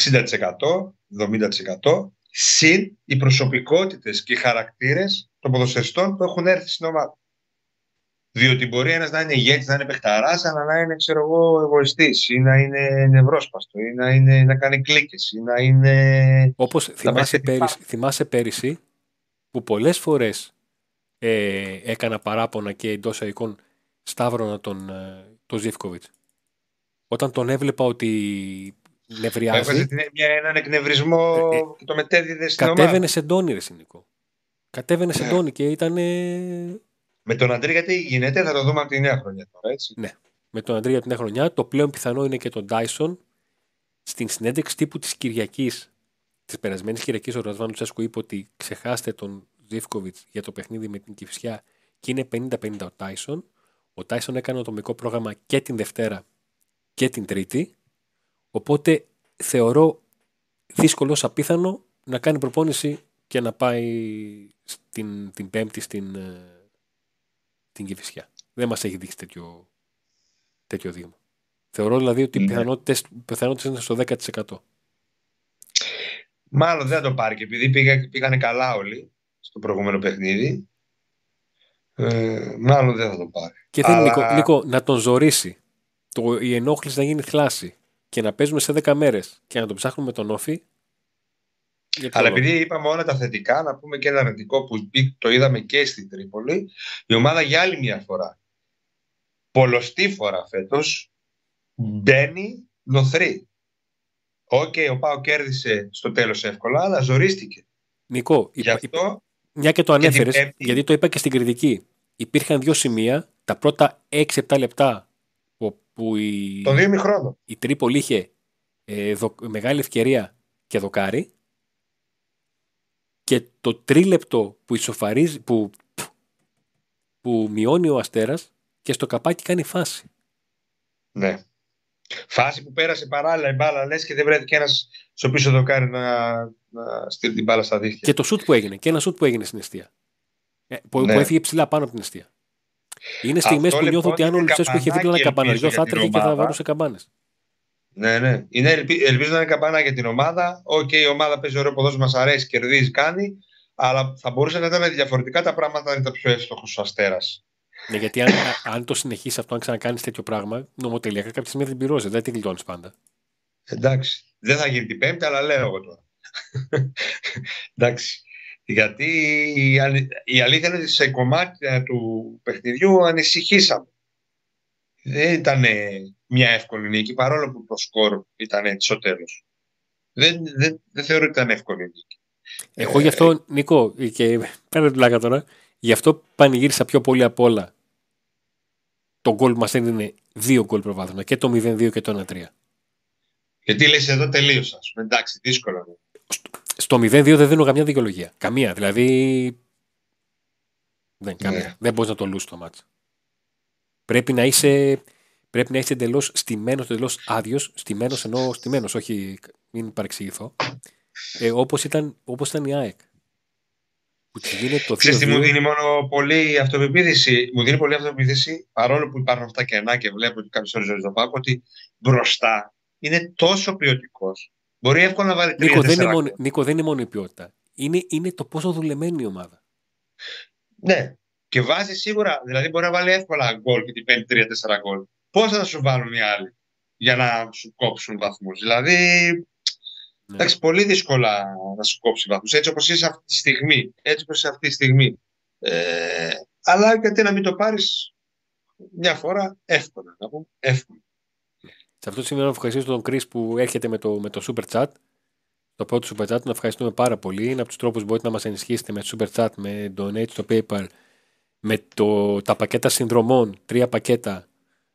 60%, 70% συν οι προσωπικότητες και οι χαρακτήρες των ποδοσφαιριστών που έχουν έρθει στην ομάδα. Διότι μπορεί ένας να είναι ηγέτης, να είναι παιχταράς, αλλά να είναι ξέρω εγώ, εγωιστής ή να είναι νευρόσπαστο ή να, είναι, να κάνει κλίκες ή να είναι. Όπως θυμάσαι, πέρυσι, θυμάσαι πέρυσι που πολλές φορές ε, έκανα παράπονα και εντός εικόν σταύρωνα τον, ε, τον Ζήφκοβιτς. Όταν τον έβλεπα ότι νευριάζει. Έβαζε μια, έναν εκνευρισμό ε, ε, και το μετέδιδες στην Κατέβαινε σε ντόνι, ρε Συνικό. Κατέβαινε σε ντόνι και ήταν με τον Αντρία, γιατί γίνεται, θα το δούμε από τη νέα χρονιά τώρα, έτσι. Ναι. Με τον Αντρία από τη νέα χρονιά. Το πλέον πιθανό είναι και τον Τάισον. Στην συνέντευξη τύπου της Κυριακή, της περασμένης Κυριακής, ο Ρασβάν Τσέσκου είπε ότι ξεχάστε τον Ζήφκοβιτς για το παιχνίδι με την Κυφσιά και είναι 50-50 ο Τάισον. Ο Τάισον έκανε ατομικό πρόγραμμα και την Δευτέρα και την Τρίτη. Οπότε θεωρώ δύσκολος, απίθανο να κάνει προπόνηση και να πάει στην, την Πέμπτη στην, ε, την Κηφισιά. Δεν μας έχει δείξει τέτοιο, τέτοιο δείγμα. Θεωρώ δηλαδή ότι οι ναι. πιθανότητες είναι στο 10%. Μάλλον δεν θα το πάρει και επειδή πήγα, πήγανε καλά όλοι στο προηγούμενο παιχνίδι. Ε, μάλλον δεν θα το πάρει. Και δεν Αλλά... Νίκο, να τον ζορίσει. Το, η ενόχληση να γίνει θλάση και να παίζουμε σε 10 μέρες και να τον ψάχνουμε τον ΟΦΗ αλλά επειδή είπαμε όλα τα θετικά, να πούμε και ένα αρνητικό που το είδαμε και στην Τρίπολη, η ομάδα για άλλη μια φορά, πολλοστή φορά φέτος, μπαίνει νωθρή. Οκ, ο ΠΑΟΚ κέρδισε στο τέλος εύκολα, αλλά ζορίστηκε. Νικό, Γι αυτό, μια και το ανέφερες, γιατί το είπα και στην κριτική. Υπήρχαν δύο σημεία, τα πρώτα 6-7 λεπτά που, η, το χρόνο. η Τρίπολη είχε ε, μεγάλη ευκαιρία και δοκάρι και το τρίλεπτο που ισοφαρίζει, που, που μειώνει ο Αστέρας και στο καπάκι κάνει φάση. Ναι. Φάση που πέρασε παράλληλα η μπάλα λες και δεν βρέθηκε ένας στο πίσω δοκάρι να, να στείλει την μπάλα στα δίχτυα. Και το σουτ που έγινε και ένα σουτ που έγινε στην εστία. Ε, που, ναι. που έφυγε ψηλά πάνω από την εστία. Είναι στιγμές που νιώθω λοιπόν ότι αν ο Λουτσέσκο είχε δίπλα ένα καμπαναριό θα έτρεχε και θα βαρούσε καμπάνες. Ναι, ναι. Είναι, ελπίζω να είναι καμπάνα για την ομάδα. Οκ, η ομάδα παίζει ωραίο ποδόσφαιρο, μας αρέσει, κερδίζει, κάνει. Αλλά θα μπορούσε να ήταν διαφορετικά τα πράγματα αν ήταν πιο εύστοχος ο Αστέρας. Ναι, γιατί αν, αν το συνεχίσεις αυτό, αν ξανακάνεις τέτοιο πράγμα, νομοτελειακά κάποια στιγμή θα πληρώσεις. Δεν την γλιτώνεις πάντα. Εντάξει. Δεν θα γίνει την Πέμπτη, αλλά λέω εγώ τώρα. Εντάξει. Γιατί η, η αλήθεια είναι ότι σε κομμάτια του παιχνιδιού ανησυχήσαμε. Δεν ήταν μια εύκολη νίκη, παρόλο που το σκορ ήταν έτσι στο τέλο. Δεν, δεν, δεν θεωρώ ότι ήταν εύκολη νίκη. Εγώ γι' αυτό, ε, Νίκο, και πέρα την πλάκα τώρα, γι' αυτό πανηγύρισα πιο πολύ απ' όλα το γκολ που μας έδινε δύο γκολ προβάδισμα και το 0-2 και το 1-3. Γιατί λες εδώ τελείωσα. Εντάξει, δύσκολο. Στο 0-2 δεν δίνω καμιά δικαιολογία. Καμία. Δηλαδή. Δεν, καμία. Ναι. δεν μπορείς να το λούσει το μάτσο. Πρέπει να είσαι πρέπει να είσαι εντελώς στημένος, εντελώς άδειος. Στημένος εννοώ στημένος, όχι μην παρεξηγηθώ. Ε, Όπως ήταν, όπως ήταν η ΑΕΚ. Που τη δίνει το Ξέρεις τι μου δίνει μόνο πολύ αυτοπεποίθηση. Μου δίνει πολύ αυτοπεποίθηση, παρόλο που υπάρχουν αυτά κενά και βλέπω ότι κάποιε ώρε το πάω, ότι μπροστά είναι τόσο ποιοτικός. Μπορεί εύκολα να βάλει τρία Νίκο, δεν είναι μόνο, Νίκο, δεν είναι μόνο η ποιότητα. Είναι, είναι το πόσο δουλεμένη η ομάδα. Ναι. Και βάζει σίγουρα, δηλαδή μπορεί να βάλει εύκολα γκολ και την παίρνει 3-4 γκολ πώς θα σου βάλουν οι άλλοι για να σου κόψουν βαθμούς; Δηλαδή, ναι. εντάξει, πολύ δύσκολα να σου κόψει βαθμούς. Έτσι όπως είσαι αυτή τη στιγμή. Έτσι όπως είσαι αυτή τη στιγμή. Ε, αλλά γιατί να μην το πάρεις μια φορά εύκολα. Να πούμε, εύκολα. Σε αυτό το σημείο να ευχαριστήσω τον Chris που έρχεται με το, με το Super Chat. Το πρώτο Super Chat, να ευχαριστούμε πάρα πολύ. Είναι από τους τρόπους που μπορείτε να μας ενισχύσετε με Super Chat, με Donate στο PayPal, με το, τα πακέτα συνδρομών, τρία πακέτα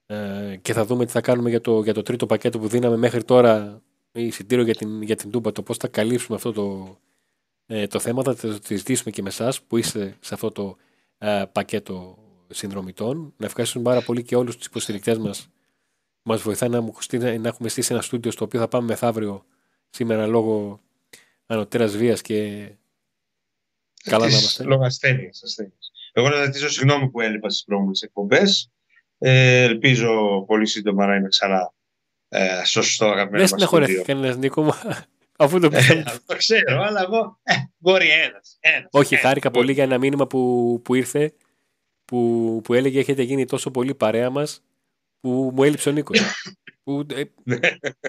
ε, και θα δούμε τι θα κάνουμε για το, για το τρίτο πακέτο που δίναμε μέχρι τώρα ή εισιτήριο για την, για την Τούμπα, το πώς θα καλύψουμε αυτό το, ε, το θέμα. Θα το συζητήσουμε και με εσάς που είστε σε αυτό το ε, πακέτο συνδρομητών. Να ευχαριστούμε πάρα πολύ και όλους τους υποστηρικτές μας Μας βοηθάει να, να έχουμε στήσει ένα στούντιο στο οποίο θα πάμε μεθαύριο σήμερα λόγω ανωτέρας βίας και. Καλά να είμαστε. Λόγω ασθένειας. Εγώ να ζητήσω συγγνώμη που έλειπα στις προηγούμενες εκπομπές. Ε, ελπίζω πολύ σύντομα να είμαι ξανά ε, σωστό αγαπημένο. Δεν συνεχωρέθηκε κανένας Νίκο μου. Αφού το πιστεύω. Ε, το ξέρω, αλλά εγώ. Ε, μπορεί ένας. Όχι, ένας, χάρηκα πολύ για ένα μήνυμα που, που ήρθε που, που έλεγε έχετε γίνει τόσο πολύ παρέα μας που μου έλειψε ο Νίκος. που, ε,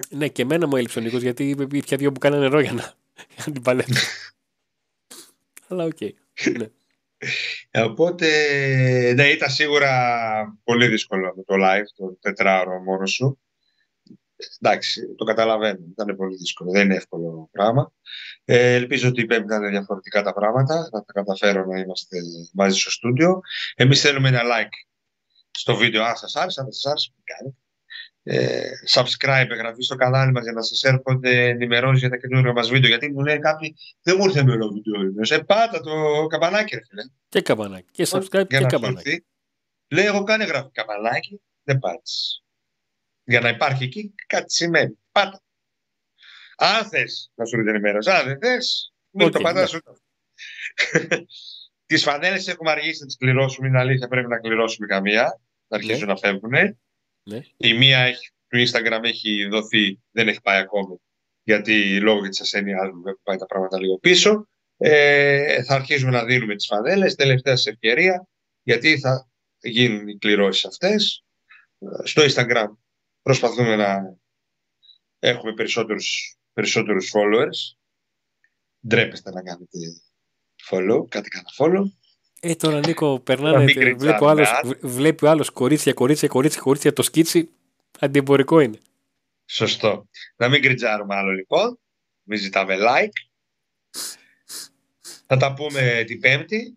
ναι, και εμένα μου έλειψε ο Νίκος γιατί πια δύο που κάνανε νερό για να, για την παλέψω. αλλά OK. Okay. Ναι. Οπότε, ναι, ήταν σίγουρα πολύ δύσκολο το live, το τετράωρο μόνο σου. Εντάξει, το καταλαβαίνω. Ήταν πολύ δύσκολο. Δεν είναι εύκολο πράγμα. Ε, ελπίζω ότι η Πέμπτη θα είναι διαφορετικά τα πράγματα. Να τα καταφέρω να είμαστε μαζί στο στούντιο. Εμείς θέλουμε ένα like στο βίντεο, αν σας άρεσε. Αν δεν σας άρεσε, κάνετε. Ε, subscribe, εγγραφή στο κανάλι μας για να σας έρχονται ενημερώσεις για τα καινούργια μας βίντεο. Γιατί μου λέει κάποιοι, δεν μου ήρθε με όλο βίντεο. Ε, πάτα το καμπανάκι, ρε φίλε. Και καμπανάκι. Και subscribe και καμπανάκι. Λέει, εγώ κάνει εγγραφή καμπανάκι, δεν πάτησες για να υπάρχει εκεί κάτι σημαίνει. Πάτα. Αν θες να σου την ημέρα, αν δεν θες, μην το πατά ούτε. τις φανέλες έχουμε αργήσει να τις κληρώσουμε. Είναι αλήθεια, πρέπει να κληρώσουμε καμία. Να αρχίσουν ναι. να φεύγουν. Ναι. Η μία έχει, του Instagram έχει δοθεί, δεν έχει πάει ακόμη. Γιατί λόγω της ασθένειάς μου έχουν πάει τα πράγματα λίγο πίσω. Ε, θα αρχίσουμε να δίνουμε τις φανέλες. Τελευταία ευκαιρία, γιατί θα γίνουν οι κληρώσεις αυτές. Στο Instagram προσπαθούμε να έχουμε περισσότερους, περισσότερους followers. Ντρέπεστε να κάνετε follow, κάτι κάνα follow. Ε, τώρα Νίκο, περνάνε, βλέπω άλλος, βλέπει ο άλλος κορίτσια, κορίτσια, κορίτσια, κορίτσια, το σκίτσι, αντιεμπορικό είναι. Σωστό. Να μην κριτζάρουμε άλλο λοιπόν, μην ζητάμε like. Θα τα πούμε την Πέμπτη.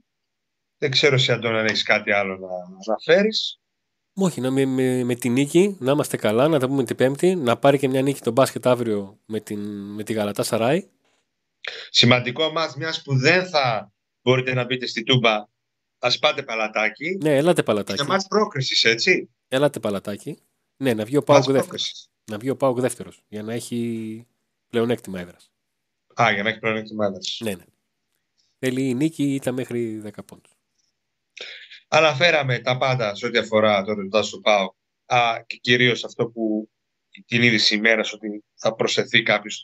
Δεν ξέρω si Αντώνα αν έχεις κάτι άλλο να αναφέρεις. Όχι, να με, με, με τη νίκη να είμαστε καλά, να τα πούμε την Πέμπτη, να πάρει και μια νίκη τον μπάσκετ αύριο με, την, με τη Γαλατά Σαράι. Σημαντικό μας, μιας που δεν θα μπορείτε να μπείτε στη Τούμπα, ας πάτε παλατάκι. Ναι, έλατε παλατάκι. Και μάτς πρόκρισης, έτσι. Έλατε παλατάκι. Ναι, να βγει ο Πάουκ δεύτερος. Να βγει ο Πάουκ δεύτερος, για να έχει πλεονέκτημα έδρας. Α, για να έχει πλεονέκτημα έδρας. Ναι, ναι. Θέλει η νίκη ήταν μέχρι 10 πόντους. Αναφέραμε τα πάντα σε ό,τι αφορά το ρεπορτάζ του ΠΑΟ και κυρίως αυτό που την είδηση ημέρας ότι θα προσθεθεί κάποιος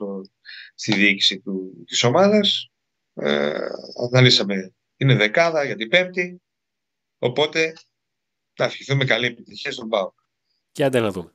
στη διοίκηση του, της ομάδας. Ε, αναλύσαμε, είναι δεκάδα για την πέμπτη, οπότε να ευχηθούμε καλή επιτυχία στον ΠΑΟ. Και άντε να δούμε.